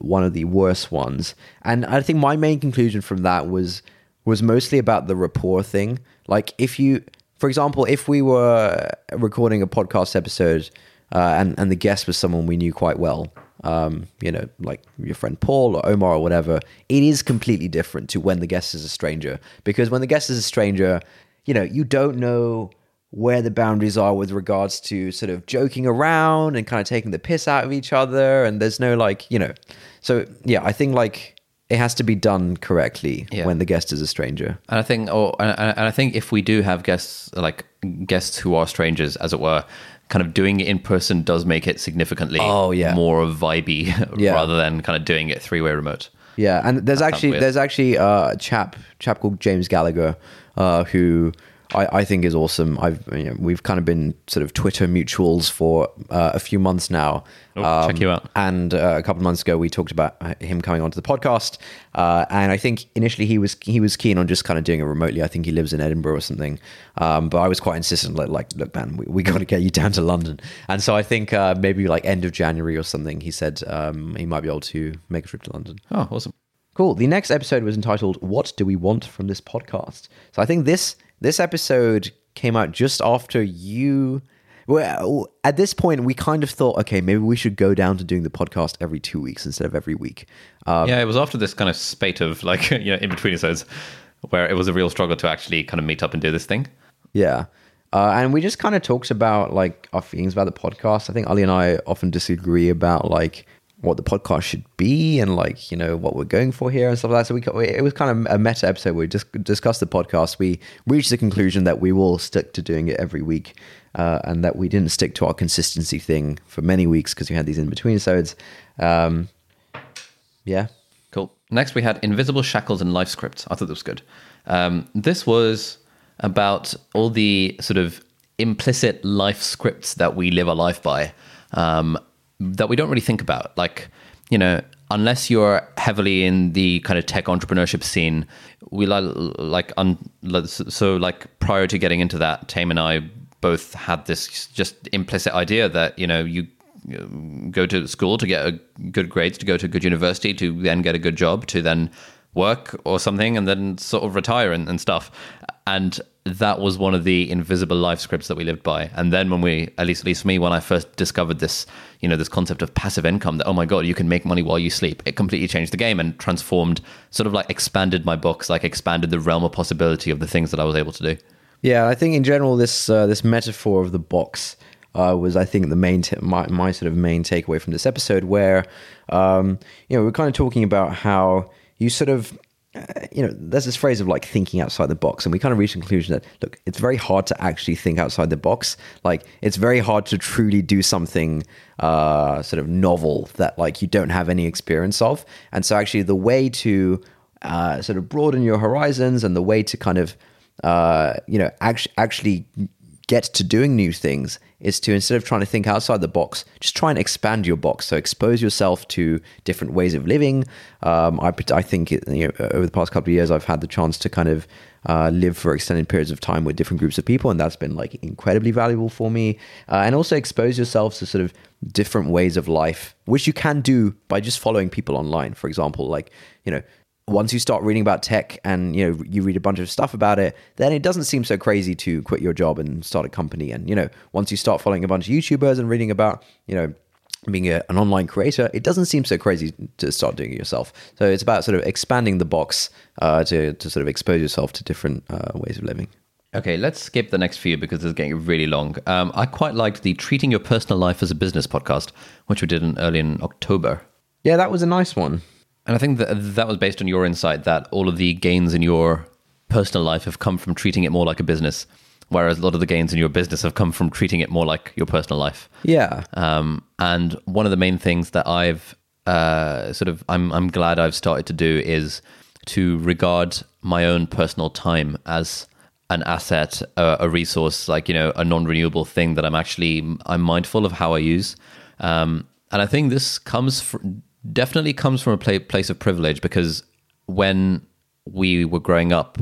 Speaker 2: one of the worst ones, and I think my main conclusion from that was was mostly about the rapport thing. Like if you for example, if we were recording a podcast episode uh, and and the guest was someone we knew quite well, um, you know, like your friend Paul or Omar or whatever, it is completely different to when the guest is a stranger. Because when the guest is a stranger, you know, you don't know where the boundaries are with regards to sort of joking around and kind of taking the piss out of each other, and there's no like, you know, so yeah, I think like it has to be done correctly
Speaker 1: Yeah.
Speaker 2: when the guest is a stranger.
Speaker 1: And I think, or and, and I think, if we do have guests like guests who are strangers, as it were, kind of doing it in person does make it significantly
Speaker 2: Oh, yeah.
Speaker 1: more vibey
Speaker 2: Yeah.
Speaker 1: rather than kind of doing it three way remote.
Speaker 2: Yeah, and there's
Speaker 1: sounds
Speaker 2: actually there's actually uh, a chap chap called James Gallagher uh, who I, I think is awesome. I've you know, we've kind of been sort of Twitter mutuals for uh, a few months now. Um,
Speaker 1: Oh, check you out.
Speaker 2: And uh, a couple of months ago, we talked about him coming onto the podcast, uh, and I think initially he was he was keen on just kind of doing it remotely. I think he lives in Edinburgh or something, um, but I was quite insistent, like, like look, man, we, we got to get you down to London. And so I think uh, maybe like end of January or something, he said um, he might be able to make a trip to London.
Speaker 1: Oh, awesome.
Speaker 2: Cool. The next episode was entitled "What Do We Want from This Podcast?" So I think this this episode came out just after you. Well, at this point, we kind of thought, okay, maybe we should go down to doing the podcast every two weeks instead of every week. Um,
Speaker 1: yeah, it was after this kind of spate of like you know in between episodes where it was a real struggle to actually kind of meet up and do this thing.
Speaker 2: Yeah. Uh, and we just kind of talked about like our feelings about the podcast. I think Ali and I often disagree about like what the podcast should be and like you know what we're going for here and stuff like that. So we it was kind of a meta episode. We just discussed the podcast. We reached the conclusion that we will stick to doing it every week, uh, and that we didn't stick to our consistency thing for many weeks because we had these in between episodes. Um, yeah,
Speaker 1: Cool. Next, we had Invisible Shackles and Life Scripts. I thought that was good. Um, this was about all the sort of implicit life scripts that we live our life by um, that we don't really think about. Like, you know, unless you're heavily in the kind of tech entrepreneurship scene, we like, like, un, so like prior to getting into that, Tame and I both had this just implicit idea that, you know, you um, go to school to get good grades to go to a good university to then get a good job to then work or something and then sort of retire and, and stuff and that was one of the invisible life scripts that we lived by. And then when we at least at least me when i first discovered this you know this concept of passive income that oh my god you can make money while you sleep it completely changed the game and transformed sort of like expanded my books like expanded the realm of possibility of the things that i was able to do.
Speaker 2: Yeah, I think in general this uh, this metaphor of the box uh, was, I think, the main t- my my sort of main takeaway from this episode, where um, you know we're kind of talking about how you sort of you know there's this phrase of like thinking outside the box, and we kind of reached the conclusion that look, it's very hard to actually think outside the box. Like it's very hard to truly do something uh, sort of novel that like you don't have any experience of, and so actually the way to uh, sort of broaden your horizons and the way to kind of uh, you know, actually, actually get to doing new things is to instead of trying to think outside the box, just try and expand your box. So expose yourself to different ways of living. Um, I, I think you know, over the past couple of years, I've had the chance to kind of uh, live for extended periods of time with different groups of people, and that's been like incredibly valuable for me. Uh, and also expose yourself to sort of different ways of life, which you can do by just following people online. For example, like you know once you start reading about tech and you know you read a bunch of stuff about it then it doesn't seem so crazy to quit your job and start a company and you know once you start following a bunch of youtubers and reading about you know being a, an online creator it doesn't seem so crazy to start doing it yourself so it's about sort of expanding the box uh, to, to sort of expose yourself to different uh, ways of living
Speaker 1: Okay, let's skip the next few because it's getting really long. Um, I quite liked the Treating Your Personal Life as a Business podcast, which we did in early in October.
Speaker 2: Yeah, that was a nice one.
Speaker 1: And I think that that was based on your insight that all of the gains in your personal life have come from treating it more like a business, whereas a lot of the gains in your business have come from treating it more like your personal life.
Speaker 2: Yeah.
Speaker 1: Um, and one of the main things that I've uh, sort of I'm I'm glad I've started to do is to regard my own personal time as an asset, a, a resource, like you know, a non-renewable thing that I'm actually I'm mindful of how I use. Um, and I think this comes fr- definitely comes from a pla- place of privilege because when we were growing up,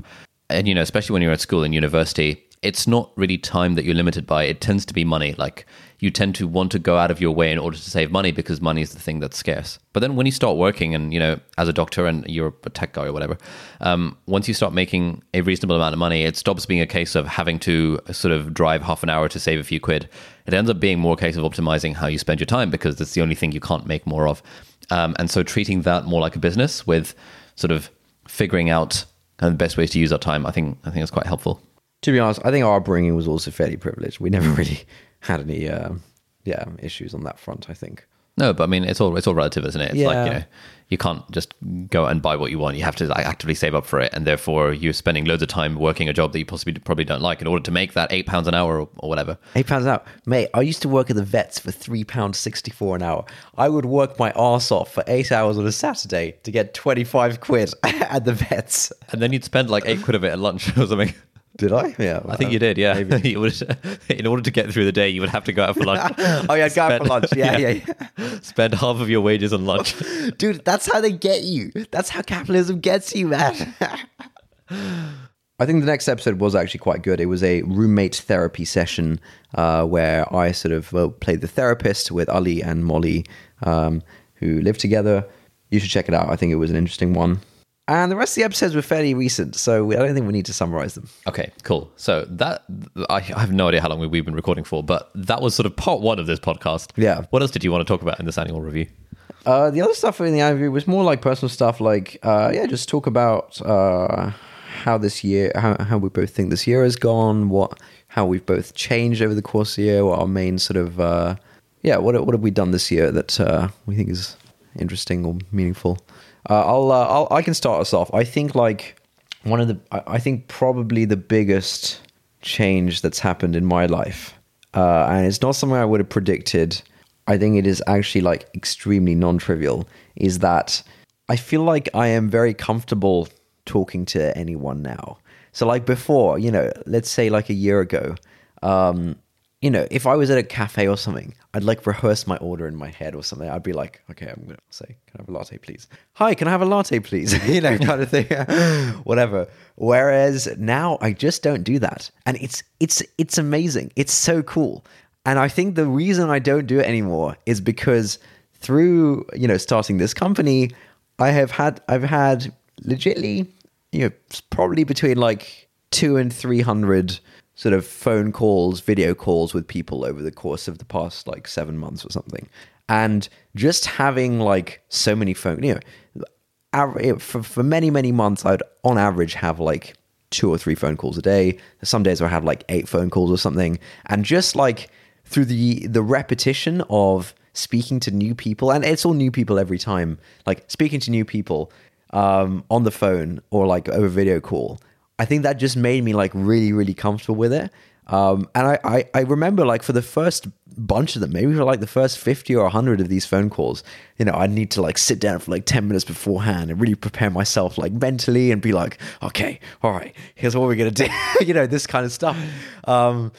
Speaker 1: and you know, especially when you're at school and university, it's not really time that you're limited by. It tends to be money. Like you tend to want to go out of your way in order to save money because money is the thing that's scarce. But then when you start working and, you know, as a doctor and you're a tech guy or whatever, um, once you start making a reasonable amount of money, it stops being a case of having to sort of drive half an hour to save a few quid. It ends up being more a case of optimizing how you spend your time because it's the only thing you can't make more of. Um, and so treating that more like a business with sort of figuring out kind of the best ways to use our time, I think I think it's quite helpful.
Speaker 2: To be honest, I think our upbringing was also fairly privileged. We never really had any, uh, yeah, issues on that front. I think.
Speaker 1: No, but I mean, it's all it's all relative, isn't it? It's like you
Speaker 2: Yeah.
Speaker 1: know, you can't just go and buy what you want. You have to like, actively save up for it, and therefore you're spending loads of time working a job that you possibly probably don't like in order to make that eight pounds an hour or, or whatever.
Speaker 2: Eight pounds an hour, mate. I used to work at the vets for three pounds sixty four an hour. I would work my arse off for eight hours on a Saturday to get twenty five quid at the vets.
Speaker 1: And then you'd spend like eight quid of it at lunch or something.
Speaker 2: Did I? Yeah,
Speaker 1: I think you did, yeah. you would, in order to get through the day, you would have to go out for lunch.
Speaker 2: Oh yeah, go out for lunch. Yeah, yeah, yeah.
Speaker 1: Spend half of your wages on lunch.
Speaker 2: Dude, that's how they get you. That's how capitalism gets you, man. I think the next episode was actually quite good. It was a roommate therapy session uh, where I sort of uh, played the therapist with Ali and Molly, um, who live together. You should check it out. I think it was an interesting one. And the rest of the episodes were fairly recent, so we- I don't think we need to summarize them.
Speaker 1: Okay, cool. So that I, I have no idea how long we- we've been recording for, but that was sort of part one of this podcast.
Speaker 2: Yeah.
Speaker 1: What else did you want to talk about in this annual review?
Speaker 2: Uh, the other stuff in the interview was more like personal stuff, like uh, yeah, just talk about uh, how this year, how, how we both think this year has gone, what how we've both changed over the course of the year, what our main sort of uh, yeah, what what have we done this year that uh, we think is interesting or meaningful. Uh, I'll, uh, I'll I can start us off. I think like one of the I, think probably the biggest change that's happened in my life, uh, and it's not something I would have predicted. I think it is actually like extremely non-trivial. Is that I feel like I am very comfortable talking to anyone now. So like before, you know, let's say like a year ago, um, you know, if I was at a cafe or something, I'd like rehearse my order in my head or something. I'd be like, okay, I'm gonna say, can I have a latte, please? Hi, can I have a latte, please? you know, kind of thing, whatever. Whereas now, I just don't do that, and it's it's it's amazing. It's so cool, and I think the reason I don't do it anymore is because through you know starting this company, I have had I've had legitly you know probably between like two and three hundred sort of phone calls, video calls with people over the course of the past like seven months or something. And just having like so many phone, you know, for, for many, many months, I'd on average have like two or three phone calls a day. Some days I have like eight phone calls or something. And just like through the, the repetition of speaking to new people, and it's all new people every time, like speaking to new people um, on the phone or like over video call, I think that just made me like really, really comfortable with it. Um, and I, I, I remember like for the first bunch of them, maybe for like the first 50 or 100 of these phone calls, you know, I need to like sit down for like 10 minutes beforehand and really prepare myself like mentally and be like, okay, all right, here's what we're going to do, you know, this kind of stuff. Um,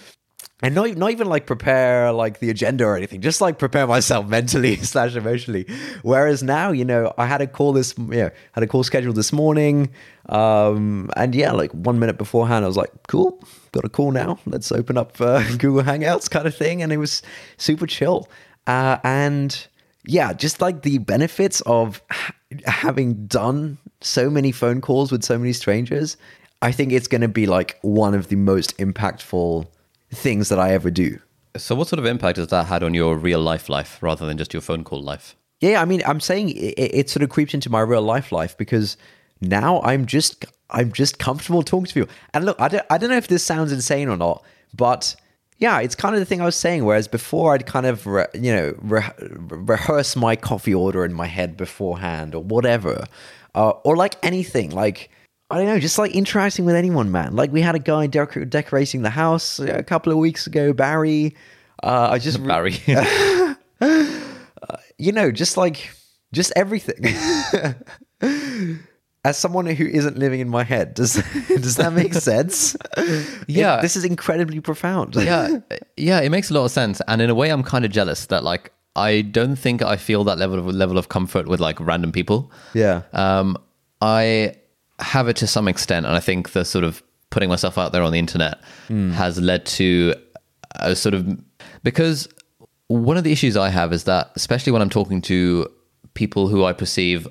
Speaker 2: and not, not even like prepare like the agenda or anything just like prepare myself mentally slash emotionally. Whereas now you know i had a call this yeah had a call scheduled this morning um and yeah like one minute beforehand i was like cool got a call now let's open up uh, google hangouts kind of thing and it was super chill. Uh and yeah just like the benefits of ha- having done so many phone calls with so many strangers i think it's going to be like one of the most impactful things that I ever do.
Speaker 1: So, what sort of impact has that had on your real life life rather than just your phone call life?
Speaker 2: Yeah, I mean, I'm saying it, it sort of creeps into my real life life because now I'm just I'm just comfortable talking to people. And look, I don't I don't know if this sounds insane or not, but yeah, it's kind of the thing I was saying. Whereas before, I'd kind of re- you know re- rehearse my coffee order in my head beforehand or whatever, uh, or like anything like. I don't know, just like interacting with anyone, man. Like we had a guy dec- decorating the house a couple of weeks ago, Barry. Uh, I just
Speaker 1: Barry.
Speaker 2: you know, just like just everything. As someone who isn't living in my head, does does that make sense?
Speaker 1: Yeah.
Speaker 2: It- this is incredibly profound.
Speaker 1: yeah, yeah, it makes a lot of sense, and in a way, I'm kind of jealous that like I don't think I feel that level of level of comfort with like random people.
Speaker 2: yeah,
Speaker 1: Um, I have it to some extent, and I think the sort of putting myself out there on the internet hmm. has led to a sort of because one of the issues I have is that, especially when I'm talking to people who I perceive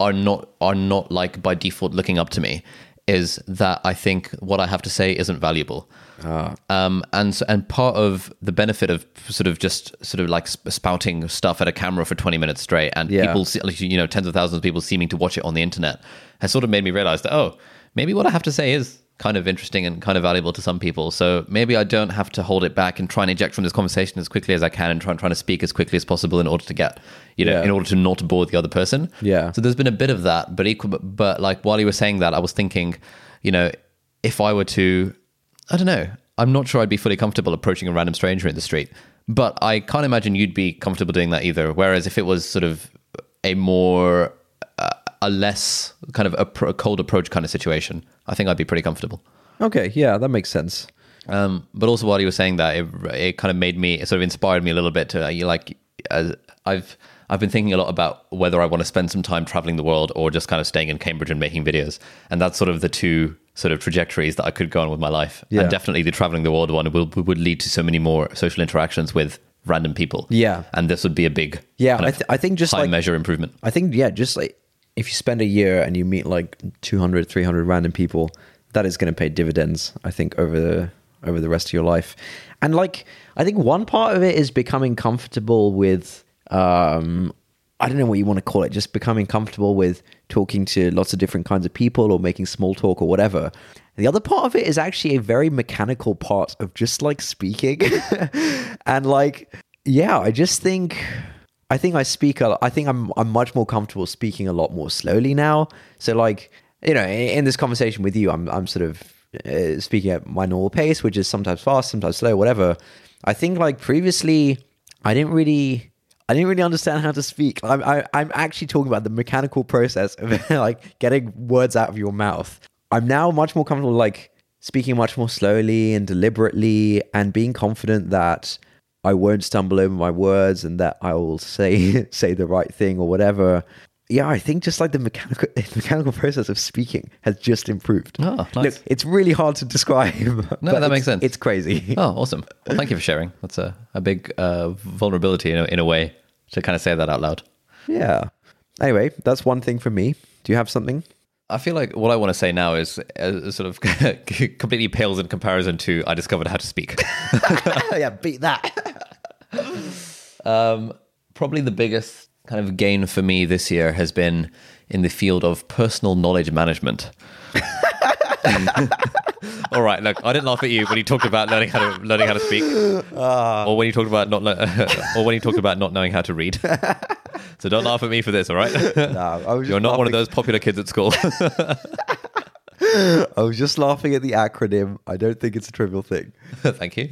Speaker 1: are not are not like by default looking up to me, is that I think what I have to say isn't valuable. Um, and so, and part of the benefit of sort of just sort of like spouting stuff at a camera for 20 minutes straight and
Speaker 2: Yeah.
Speaker 1: people you know tens of thousands of people seeming to watch it on the internet has sort of made me realize that oh maybe what I have to say is kind of interesting and kind of valuable to some people so maybe I don't have to hold it back and try and eject from this conversation as quickly as I can and try and trying to speak as quickly as possible in order to get you know
Speaker 2: Yeah.
Speaker 1: in order to not bore the other person
Speaker 2: Yeah.
Speaker 1: so there's been a bit of that but equal but, like while you were saying that I was thinking you know if I were to I don't know. I'm not sure I'd be fully comfortable approaching a random stranger in the street, but I can't imagine you'd be comfortable doing that either. Whereas if it was sort of a more, a less kind of a, pro- a cold approach kind of situation, I think I'd be pretty comfortable.
Speaker 2: okay, yeah, that makes sense.
Speaker 1: Um, but also while you were saying that, it, it kind of made me, it sort of inspired me a little bit to uh, like, as I've I've been thinking a lot about whether I want to spend some time traveling the world or just kind of staying in Cambridge and making videos, and that's sort of the two sort of trajectories that I could go on with my life.
Speaker 2: Yeah.
Speaker 1: And definitely the traveling the world one will would lead to so many more social interactions with random people.
Speaker 2: Yeah.
Speaker 1: and this would be a big
Speaker 2: Yeah, I, th- I think just
Speaker 1: high
Speaker 2: like
Speaker 1: measure improvement.
Speaker 2: I think yeah, just like if you spend a year and you meet like 200, 300 random people, that is going to pay dividends. I think over the over the rest of your life, and like I think one part of it is becoming comfortable with. Um, I don't know what you want to call it, just becoming comfortable with talking to lots of different kinds of people or making small talk or whatever. The other part of it is actually a very mechanical part of just like speaking. and like, yeah, I just think I think I speak a I think I'm I'm much more comfortable speaking a lot more slowly now. So like, you know, in, in this conversation with you, I'm I'm sort of uh, speaking at my normal pace, which is sometimes fast, sometimes slow, whatever. I think like previously, I didn't really I didn't really understand how to speak. I'm I, I'm actually talking about the mechanical process of like getting words out of your mouth. I'm now much more comfortable like speaking much more slowly and deliberately and being confident that I won't stumble over my words and that I will say say the right thing or whatever. Yeah, I think just like the mechanical mechanical process of speaking has just improved.
Speaker 1: Oh, nice.
Speaker 2: Look, it's really hard to describe.
Speaker 1: No, that makes sense.
Speaker 2: It's crazy.
Speaker 1: Oh, awesome! Well, thank you for sharing. That's a a big uh, vulnerability in a, in a way to kind of say that out loud.
Speaker 2: Yeah. Anyway, that's one thing for me. Do you have something?
Speaker 1: I feel like what I want to say now is uh, sort of completely pales in comparison to I discovered how to speak.
Speaker 2: yeah, beat that.
Speaker 1: Um, probably the biggest kind of gain for me this year has been in the field of personal knowledge management. All right, look, I didn't laugh at you when you talked about learning how to learning how to speak, or when you talked about not, le- or when you talked about not knowing how to read. So don't laugh at me for this, all right?
Speaker 2: No, I was
Speaker 1: You're not one of those popular kids at school.
Speaker 2: I was just laughing at the acronym. I don't think it's a trivial thing.
Speaker 1: Thank you.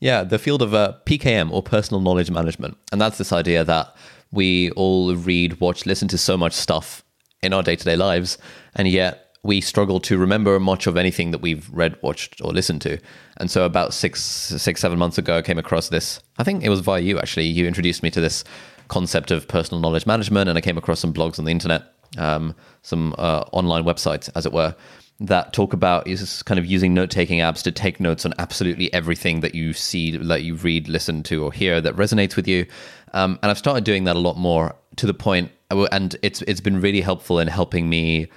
Speaker 1: Yeah, the field of uh, PKM or personal knowledge management. And that's this idea that we all read, watch, listen to so much stuff in our day to day lives, and yet we struggle to remember much of anything that we've read, watched, or listened to. And so, about six, six, seven months ago, I came across this. I think it was via you actually. You introduced me to this concept of personal knowledge management, and I came across some blogs on the internet, um, some uh, online websites, as it were, that talk about is kind of using note taking apps to take notes on absolutely everything that you see, that you read, listen to, or hear that resonates with you. Um, and I've started doing that a lot more to the point, and it's it's been really helpful in helping me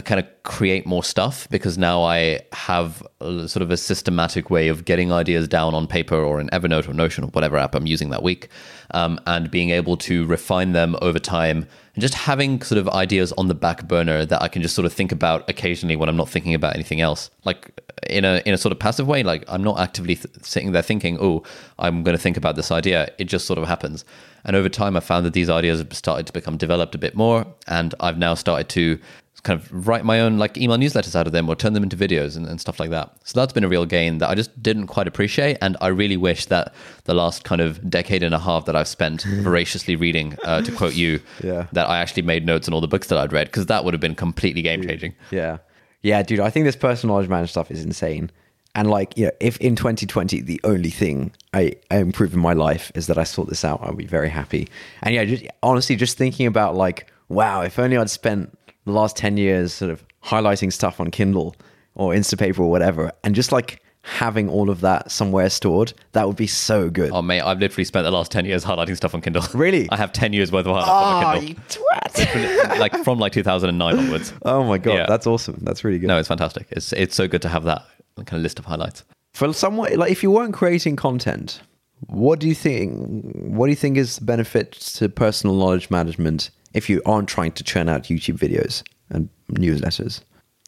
Speaker 1: kind of create more stuff because now I have a, sort of a systematic way of getting ideas down on paper or in Evernote or Notion or whatever app I'm using that week, um, and being able to refine them over time and just having sort of ideas on the back burner that I can just sort of think about occasionally when I'm not thinking about anything else, like in a in a sort of passive way. Like I'm not actively th- sitting there thinking, "Oh, I'm going to think about this idea." It just sort of happens. And over time, I found that these ideas have started to become developed a bit more, and I've now started to kind of write my own like email newsletters out of them or turn them into videos and, and, stuff like that. So that's been a real gain that I just didn't quite appreciate. And I really wish that the last kind of decade and a half that I've spent voraciously reading, uh, to quote you,
Speaker 2: yeah.
Speaker 1: that I actually made notes on all the books that I'd read because that would have been completely game changing.
Speaker 2: Yeah. Yeah, dude, I think this personal knowledge management stuff is insane. And like, you know, if in 2020 the only thing I, I improve in my life is that I sort this out, I'll be very happy. And yeah, just honestly, just thinking about like, wow, if only I'd spent the last 10 years sort of highlighting stuff on Kindle or Instapaper or whatever, and just like having all of that somewhere stored, that would be so good.
Speaker 1: Oh, mate, I've literally spent the last 10 years highlighting stuff on Kindle.
Speaker 2: Really?
Speaker 1: I have 10 years worth of highlights
Speaker 2: oh,
Speaker 1: on
Speaker 2: you twat.
Speaker 1: like from like 2009 onwards.
Speaker 2: Oh my God,
Speaker 1: Yeah.
Speaker 2: that's awesome. That's really good.
Speaker 1: No, it's fantastic. It's, it's so good to have that kind of list of highlights.
Speaker 2: For someone, like if you weren't creating content, what do you think, what do you think is the benefit to personal knowledge management if you aren't trying to churn out YouTube videos and newsletters?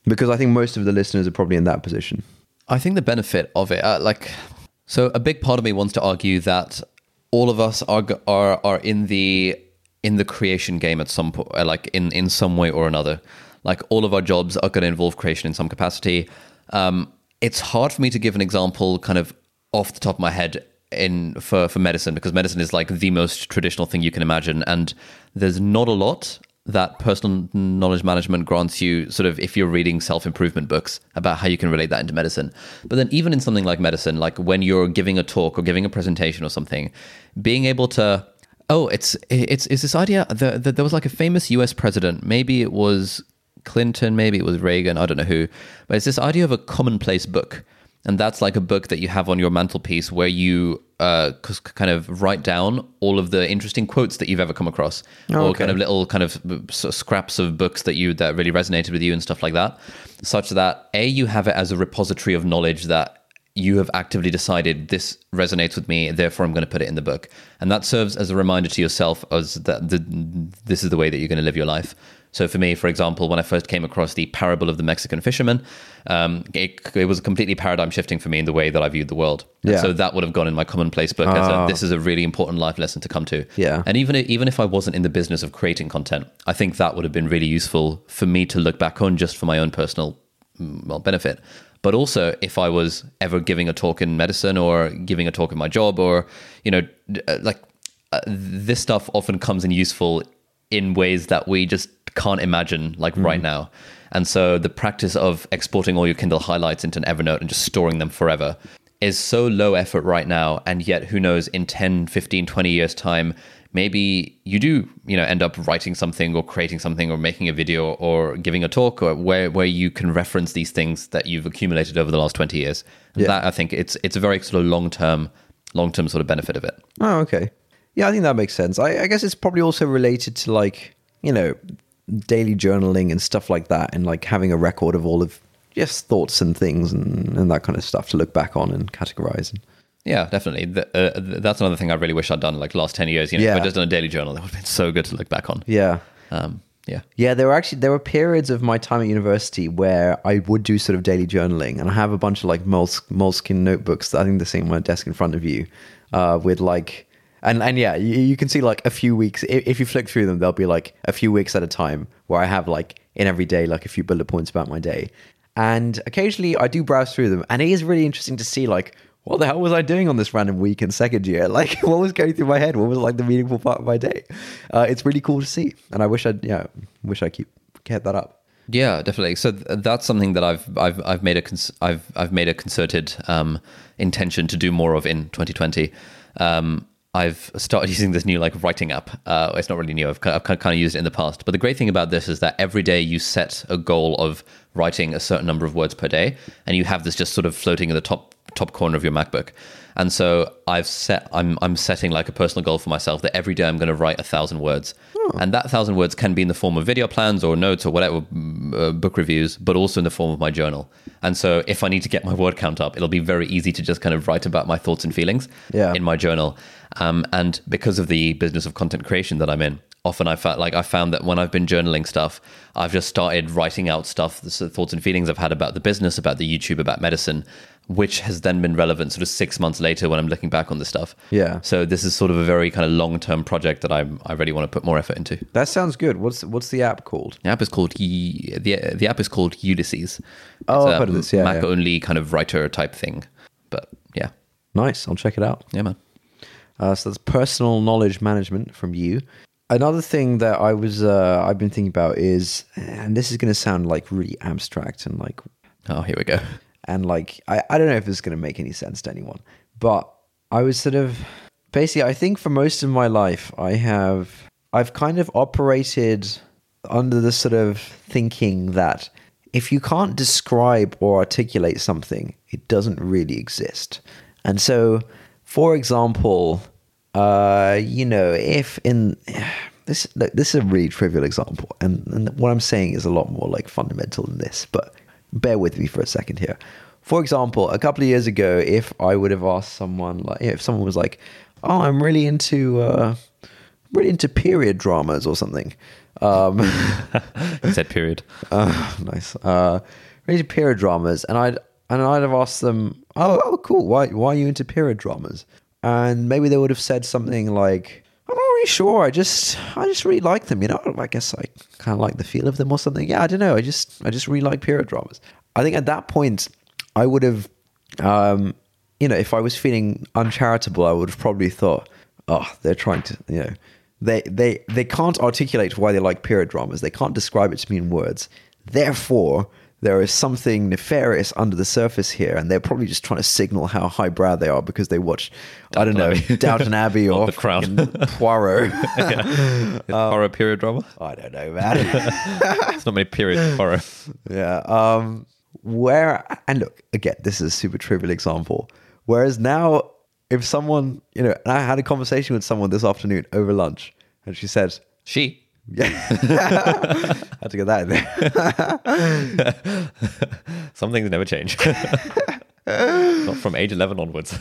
Speaker 2: Because I think most of the listeners are probably in that position.
Speaker 1: I think the benefit of it, uh, like, so a big part of me wants to argue that all of us are are are in the in the creation game at some point, like in in some way or another. Like all of our jobs are going to involve creation in some capacity. Um, it's hard for me to give an example, kind of off the top of my head, in for for medicine because medicine is like the most traditional thing you can imagine, and there's not a lot that personal knowledge management grants you sort of if you're reading self-improvement books about how you can relate that into medicine. But then even in something like medicine like when you're giving a talk or giving a presentation or something being able to oh it's it's it's this idea that the, there was like a famous US president. Maybe it was Clinton maybe it was Reagan I don't know who. But it's this idea of a commonplace book and that's like a book that you have on your mantelpiece where you uh, kind of write down all of the interesting quotes that you've ever come across, or
Speaker 2: okay.
Speaker 1: kind of little kind of uh, of scraps of books that you that really resonated with you and stuff like that, such that a you have it as a repository of knowledge that you have actively decided this resonates with me, therefore I'm going to put it in the book, and that serves as a reminder to yourself as that the, this is the way that you're going to live your life. So for me, for example, when I first came across the parable of the Mexican fisherman, um, it, it was completely paradigm shifting for me in the way that I viewed the world. And so that would have gone in my commonplace book as
Speaker 2: Ah.
Speaker 1: a, this is a really important life lesson to come to.
Speaker 2: Yeah.
Speaker 1: And even even if I wasn't in the business of creating content, I think that would have been really useful for me to look back on just for my own personal mm, well benefit. But also, if I was ever giving a talk in medicine or giving a talk in my job, or you know, uh, like uh, this stuff often comes in useful in ways that we just can't imagine, like right mm-hmm. now. And so the practice of exporting all your Kindle highlights into an Evernote and just storing them forever is so low effort right now. And yet, who knows, in 10, 15, 20 years' time, maybe you do, you know, end up writing something or creating something or making a video or giving a talk or where, where you can reference these things that you've accumulated over the last 20 years. And
Speaker 2: Yeah.
Speaker 1: that, I think, it's, it's a very sort of long term, long term sort of benefit of it.
Speaker 2: Oh, okay. Yeah, I think that makes sense. I, I guess it's probably also related to like, you know, daily journaling and stuff like that, and like having a record of all of just thoughts and things and, and that kind of stuff to look back on and categorize.
Speaker 1: And, Yeah, definitely. The, uh, th- that's another thing I really wish I'd done like last 10 years. You know, if I'd just done a daily journal, that would have been so good to look back on.
Speaker 2: Yeah.
Speaker 1: Um, yeah.
Speaker 2: Yeah, there were actually there were periods of my time at university where I would do sort of daily journaling, and I have a bunch of like moles, moleskin notebooks that I think they're sitting on my desk in front of you, uh, with like, and and yeah, you, you can see like a few weeks if, if you flick through them, there'll be like a few weeks at a time where I have like in every day like a few bullet points about my day, and occasionally I do browse through them, and it is really interesting to see like. What the hell was I doing on this random week in second year? Like, what was going through my head? What was like the meaningful part of my day? Uh, it's really cool to see, and I wish I'd yeah, wish I keep kept that up.
Speaker 1: Yeah, definitely. So th- that's something that I've I've I've made a cons- I've I've made a concerted um, intention to do more of in 2020. Um, I've started using this new like writing app. Uh, it's not really new. I've, I've kind of used it in the past. But the great thing about this is that every day you set a goal of writing a certain number of words per day, and you have this just sort of floating in the top top corner of your MacBook. And so I've set I'm I'm setting like a personal goal for myself that every day I'm going to write a thousand words, and that thousand words can be in the form of video plans or notes or whatever uh, book reviews, but also in the form of my journal. And so if I need to get my word count up, it'll be very easy to just kind of write about my thoughts and feelings
Speaker 2: Yeah.
Speaker 1: in my journal. Um, and because of the business of content creation that I'm in, often I felt like I found that when I've been journaling stuff, I've just started writing out stuff, the thoughts and feelings I've had about the business, about the YouTube, about medicine, which has then been relevant sort of six months later when I'm looking back on this stuff.
Speaker 2: Yeah.
Speaker 1: So this is sort of a very kind of long term project that I'm I really want to put more effort into.
Speaker 2: That sounds good. What's what's the app called?
Speaker 1: The app is called the the app is called Ulysses.
Speaker 2: Oh,
Speaker 1: It's
Speaker 2: I've
Speaker 1: a
Speaker 2: heard of this, yeah,
Speaker 1: Mac
Speaker 2: yeah.
Speaker 1: only kind of writer type thing. But yeah,
Speaker 2: Nice. I'll check it out.
Speaker 1: yeah, man.
Speaker 2: Uh, so that's personal knowledge management from you. Another thing that I was uh, I've been thinking about is, and this is going to sound like really abstract and like
Speaker 1: Oh, here we go.
Speaker 2: And like I, I don't know if is going to make any sense to anyone, but I was sort of basically I think for most of my life I have I've kind of operated under the sort of thinking that if you can't describe or articulate something, it doesn't really exist. And so, for example, uh, you know, if in this look, this is a really trivial example, and, and what I'm saying is a lot more like fundamental than this, but bear with me for a second here. For example, a couple of years ago, if I would have asked someone, like, if someone was like, "Oh, I'm really into, uh, really into period dramas or something," um,
Speaker 1: It said period.
Speaker 2: uh, nice, uh, really into period dramas, and I'd and I'd have asked them, "Oh, oh, cool. Why, why are you into period dramas?" And maybe they would have said something like, "I'm not really sure. I just, I just really like them. You know, I guess I kind of like the feel of them or something. Yeah, I don't know. I just, I just really like period dramas." I think at that point, I would have, um, you know, if I was feeling uncharitable, I would have probably thought, "Oh, they're trying to, you know." They, they they can't articulate why they like period dramas. They can't describe it to me in words. Therefore, there is something nefarious under the surface here, and they're probably just trying to signal how highbrow they are because they watch, I don't know,
Speaker 1: Abbey.
Speaker 2: Downton Abbey or
Speaker 1: The Crown.
Speaker 2: Poirot.
Speaker 1: Is horror period drama?
Speaker 2: I don't know, man.
Speaker 1: It's not many period horror.
Speaker 2: yeah. Um, where and look again, this is a super trivial example. Whereas now, if someone, you know, and I had a conversation with someone this afternoon over lunch, and she said,
Speaker 1: She.
Speaker 2: "Yeah, had to get that in there."
Speaker 1: Some things never change. not from age 11 onwards.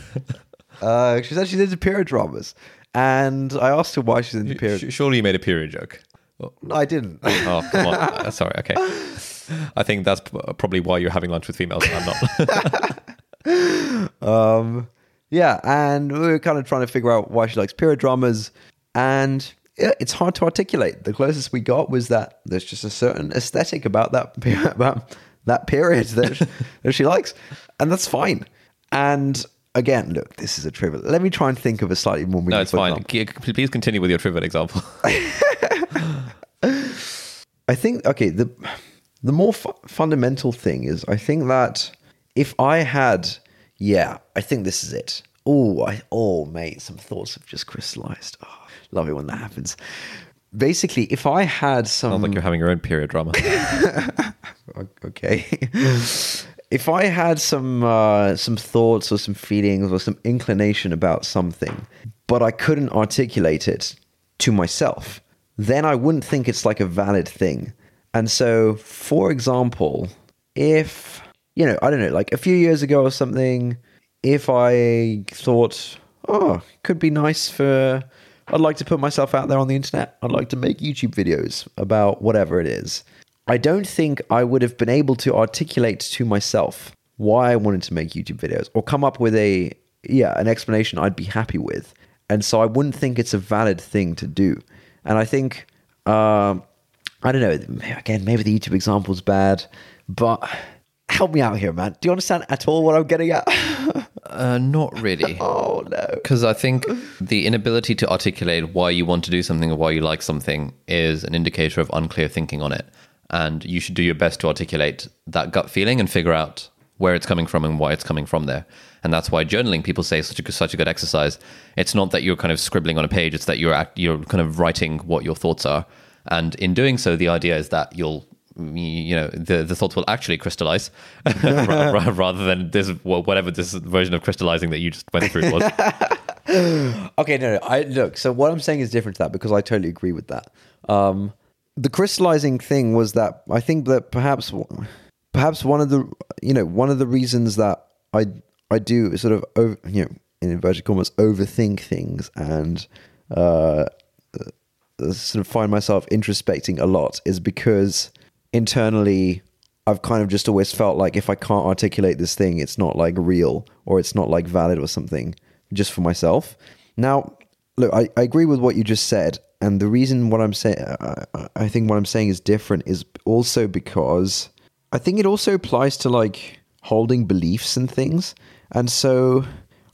Speaker 2: Uh, she said she's into period dramas, and I asked her why she's into period.
Speaker 1: Surely you made a period joke.
Speaker 2: No, I didn't.
Speaker 1: Oh, come on. Uh, sorry. Okay. I think that's probably why you're having lunch with females and I'm not.
Speaker 2: um, yeah, and we were kind of trying to figure out why she likes period dramas, and it's hard to articulate. The closest we got was that there's just a certain aesthetic about that about that period that she, that she likes, and that's fine. And again, look, this is a trivial. Let me try and think of a slightly more meaningful.
Speaker 1: No, it's fine.
Speaker 2: example.
Speaker 1: Please continue with your trivial example.
Speaker 2: I think okay the the more fu- fundamental thing is I think that if I had yeah I think this is it oh I oh mate some thoughts have just crystallized oh, love it when that happens. Basically if I had some
Speaker 1: Sounds like you're having your own period drama.
Speaker 2: okay. If I had some uh, some thoughts or some feelings or some inclination about something but I couldn't articulate it to myself then I wouldn't think it's like a valid thing. And so for example if you know I don't know like a few years ago or something if I thought oh it could be nice for I'd like to put myself out there on the internet I'd like to make YouTube videos about whatever it is I don't think I would have been able to articulate to myself why I wanted to make YouTube videos or come up with a yeah, an explanation I'd be happy with. And so I wouldn't think it's a valid thing to do. And I think um I don't know, again, maybe the YouTube example's bad, but help me out here, man. Do you understand at all what I'm getting at?
Speaker 1: uh, not really.
Speaker 2: oh no.
Speaker 1: Because I think the inability to articulate why you want to do something or why you like something is an indicator of unclear thinking on it. And you should do your best to articulate that gut feeling and figure out where it's coming from and why it's coming from there. And that's why journaling, people say, is such a such a good exercise. It's not that you're kind of scribbling on a page; it's that you're act, you're kind of writing what your thoughts are. And in doing so, the idea is that you'll you know the the thoughts will actually crystallize ra- ra- rather than this whatever this version of crystallizing that you just went through was.
Speaker 2: Okay, no, no. I look. So what I'm saying is different to that because I totally agree with that. Um, the crystallizing thing was that I think that perhaps, perhaps one of the you know one of the reasons that I I do sort of over, you know in inverted commas overthink things and uh, uh, sort of find myself introspecting a lot is because internally I've kind of just always felt like if I can't articulate this thing, it's not like real or it's not like valid or something just for myself. Now, look, I, I agree with what you just said. And the reason what I'm saying, I, I think what I'm saying is different is also because I think it also applies to like holding beliefs and things. And so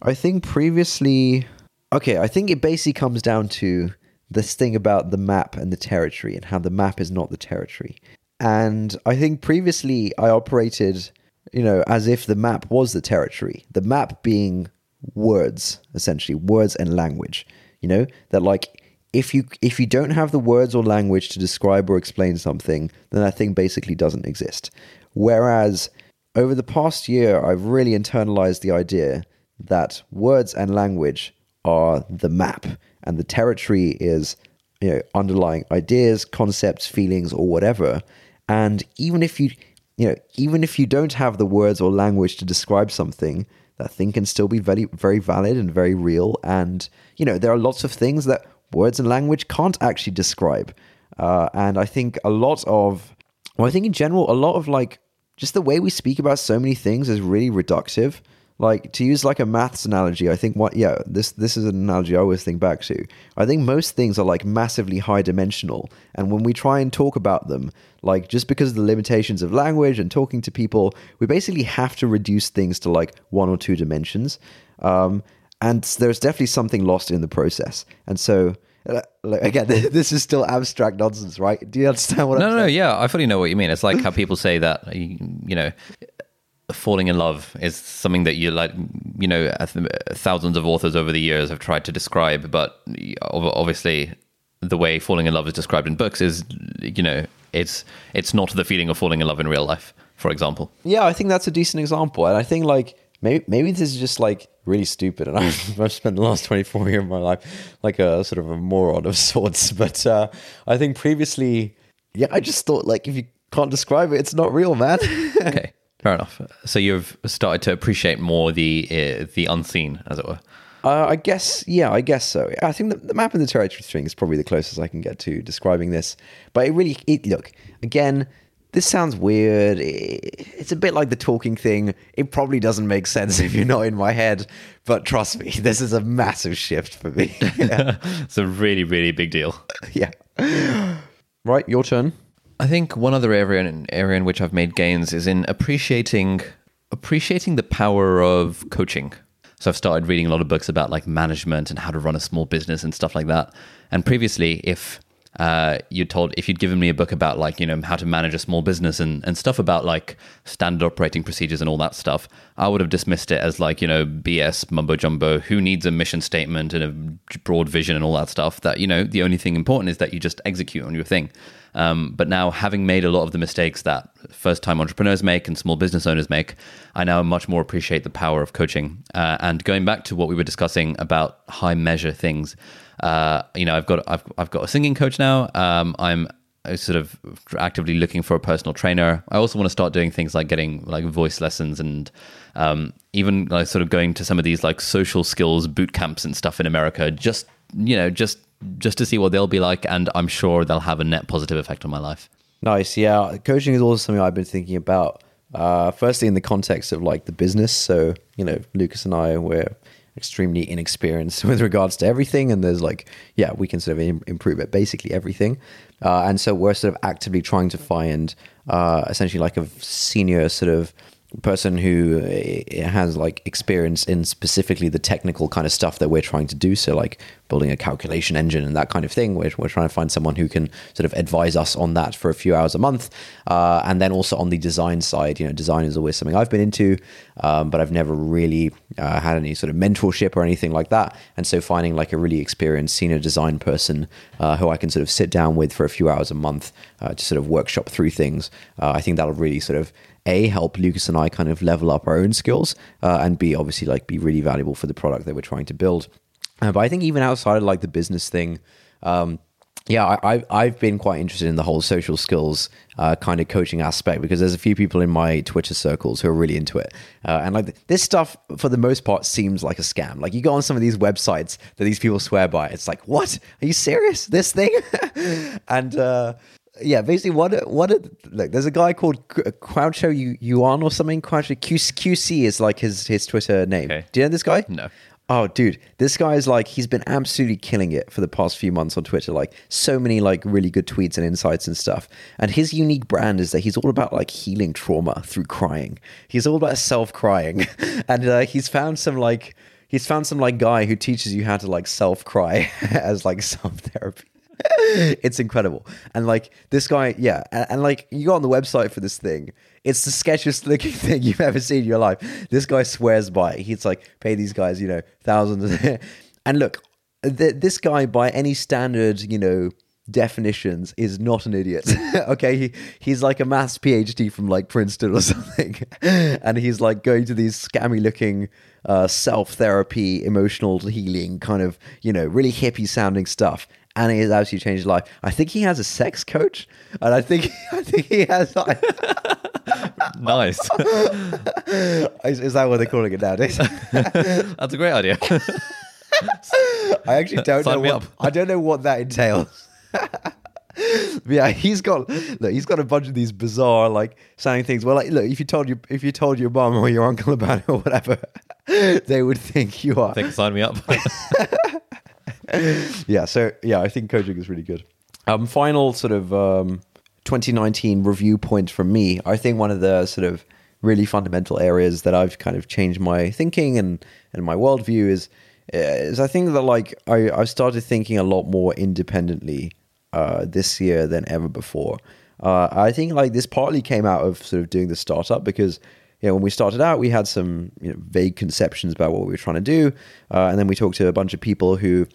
Speaker 2: I think previously, okay, I think it basically comes down to this thing about the map and the territory and how the map is not the territory. And I think previously I operated, you know, as if the map was the territory, the map being words, essentially, words and language. You know, that like if you if you don't have the words or language to describe or explain something, then that thing basically doesn't exist. Whereas over the past year, I've really internalized the idea that words and language are the map, and the territory is you know underlying ideas, concepts, feelings, or whatever. And even if you you know even if you don't have the words or language to describe something, that thing can still be very very valid and very real. And you know there are lots of things that words and language can't actually describe. Uh, and I think a lot of, well, I think in general, a lot of like just the way we speak about so many things is really reductive. Like to use like a maths analogy, I think what yeah, this this is an analogy I always think back to. I think most things are like massively high dimensional, and when we try and talk about them, like just because of the limitations of language and talking to people, we basically have to reduce things to like one or two dimensions. Um, and there's definitely something lost in the process. And so uh, again, this is still abstract nonsense, right? Do you understand what
Speaker 1: No,
Speaker 2: I'm
Speaker 1: no, no.
Speaker 2: saying?
Speaker 1: Yeah, I fully know what you mean. It's like how people say that, you know, falling in love is something that you like, you know, thousands of authors over the years have tried to describe, but obviously the way falling in love is described in books is, you know, it's it's not the feeling of falling in love in real life, for example.
Speaker 2: Yeah, I think that's a decent example, and I think like maybe maybe this is just like really stupid, and I've, I've spent the last twenty four years of my life like a sort of a moron of sorts. But uh, I think previously, yeah, I just thought like if you can't describe it, it's not real, man.
Speaker 1: okay, fair enough. So you've started to appreciate more the uh, the unseen, as it were.
Speaker 2: Uh, I guess, yeah, I guess so. I think the, the map and the territory thing is probably the closest I can get to describing this. But it really, it, look, again, this sounds weird. It's a bit like the talking thing. It probably doesn't make sense if you're not in my head, but trust me, this is a massive shift for me.
Speaker 1: yeah. it's a really, really big deal.
Speaker 2: yeah. Right, your turn.
Speaker 1: I think one other area in, area in which I've made gains is in appreciating appreciating the power of coaching. So I've started reading a lot of books about like management and how to run a small business and stuff like that. And previously, if uh, you told if you'd given me a book about like you know how to manage a small business and, and stuff about like standard operating procedures and all that stuff i would have dismissed it as like you know bs mumbo jumbo who needs a mission statement and a broad vision and all that stuff that you know the only thing important is that you just execute on your thing. Um, but now having made a lot of the mistakes that first time entrepreneurs make and small business owners make i now much more appreciate the power of coaching. Uh, and going back to what we were discussing about high measure things uh, you know, I've got I've I've got a singing coach now. Um, I'm sort of actively looking for a personal trainer. I also want to start doing things like getting like voice lessons and um, even like sort of going to some of these like social skills boot camps and stuff in America. Just you know, just just to see what they'll be like, and I'm sure they'll have a net positive effect on my life.
Speaker 2: Nice, yeah. Coaching is also something I've been thinking about. Uh, firstly, in the context of like the business. So you know, Lucas and I we're extremely inexperienced with regards to everything and there's like yeah we can sort of Im- improve at basically everything. Uh, and so we're sort of actively trying to find uh, essentially like a senior sort of person who uh, has like experience in specifically the technical kind of stuff that we're trying to do. So like building a calculation engine and that kind of thing. We're, we're trying to find someone who can sort of advise us on that for a few hours a month. Uh, and then also on the design side, you know, design is always something I've been into, um, but I've never really uh, had any sort of mentorship or anything like that. And so finding like a really experienced senior design person uh, who I can sort of sit down with for a few hours a month uh, to sort of workshop through things, uh, I think that'll really sort of a help Lucas and I kind of level up our own skills, uh, and b obviously like be really valuable for the product that we're trying to build. Uh, but I think even outside of like the business thing, um, yeah, I, I've been quite interested in the whole social skills uh, kind of coaching aspect because there's a few people in my Twitter circles who are really into it. Uh, and like this stuff, for the most part, seems like a scam. Like you go on some of these websites that these people swear by, it's like, what? Are you serious? This thing? and uh, yeah, basically, what what a, look? There's a guy called Qiaochu Yuan or something. Qiaochu QC is like his his Twitter name. Okay. Do you know this guy?
Speaker 1: No.
Speaker 2: Oh, dude, this guy is like he's been absolutely killing it for the past few months on Twitter. Like so many like really good tweets and insights and stuff. And his unique brand is that he's all about like healing trauma through crying. He's all about self crying, and uh, he's found some like he's found some like guy who teaches you how to like self cry as like self therapy. it's incredible. And like this guy, yeah, and, and, like you go on the website for this thing. It's the sketchiest looking thing you've ever seen in your life. This guy swears by. It. He's like pay these guys, you know, thousands. and look, th- this guy by any standard, you know, definitions is not an idiot. okay, he, he's like a maths PhD from like Princeton or something, and he's like going to these scammy looking uh, self therapy, emotional healing kind of you know really hippie sounding stuff, and it has absolutely changed his life. I think he has a sex coach, and I think I think he has. Like,
Speaker 1: nice.
Speaker 2: is, is, that what they're calling it nowadays?
Speaker 1: That's a great idea.
Speaker 2: I actually don't Sign know. What, I don't know what that entails. yeah, he's got look. He's got a bunch of these bizarre, like sounding things. Well, like look, if you told you if you told your mom or your uncle about it or whatever, they would think you are.
Speaker 1: Can sign me up.
Speaker 2: yeah, so yeah, I think coaching is really good. Um, final sort of um, 2019 review point from me. I think one of the sort of really fundamental areas that I've kind of changed my thinking and and my worldview is is I think that like I I've started thinking a lot more independently uh, this year than ever before. Uh, I think like this partly came out of sort of doing the startup because you know, when we started out, we had some you know, vague conceptions about what we were trying to do, uh, and then we talked to a bunch of people who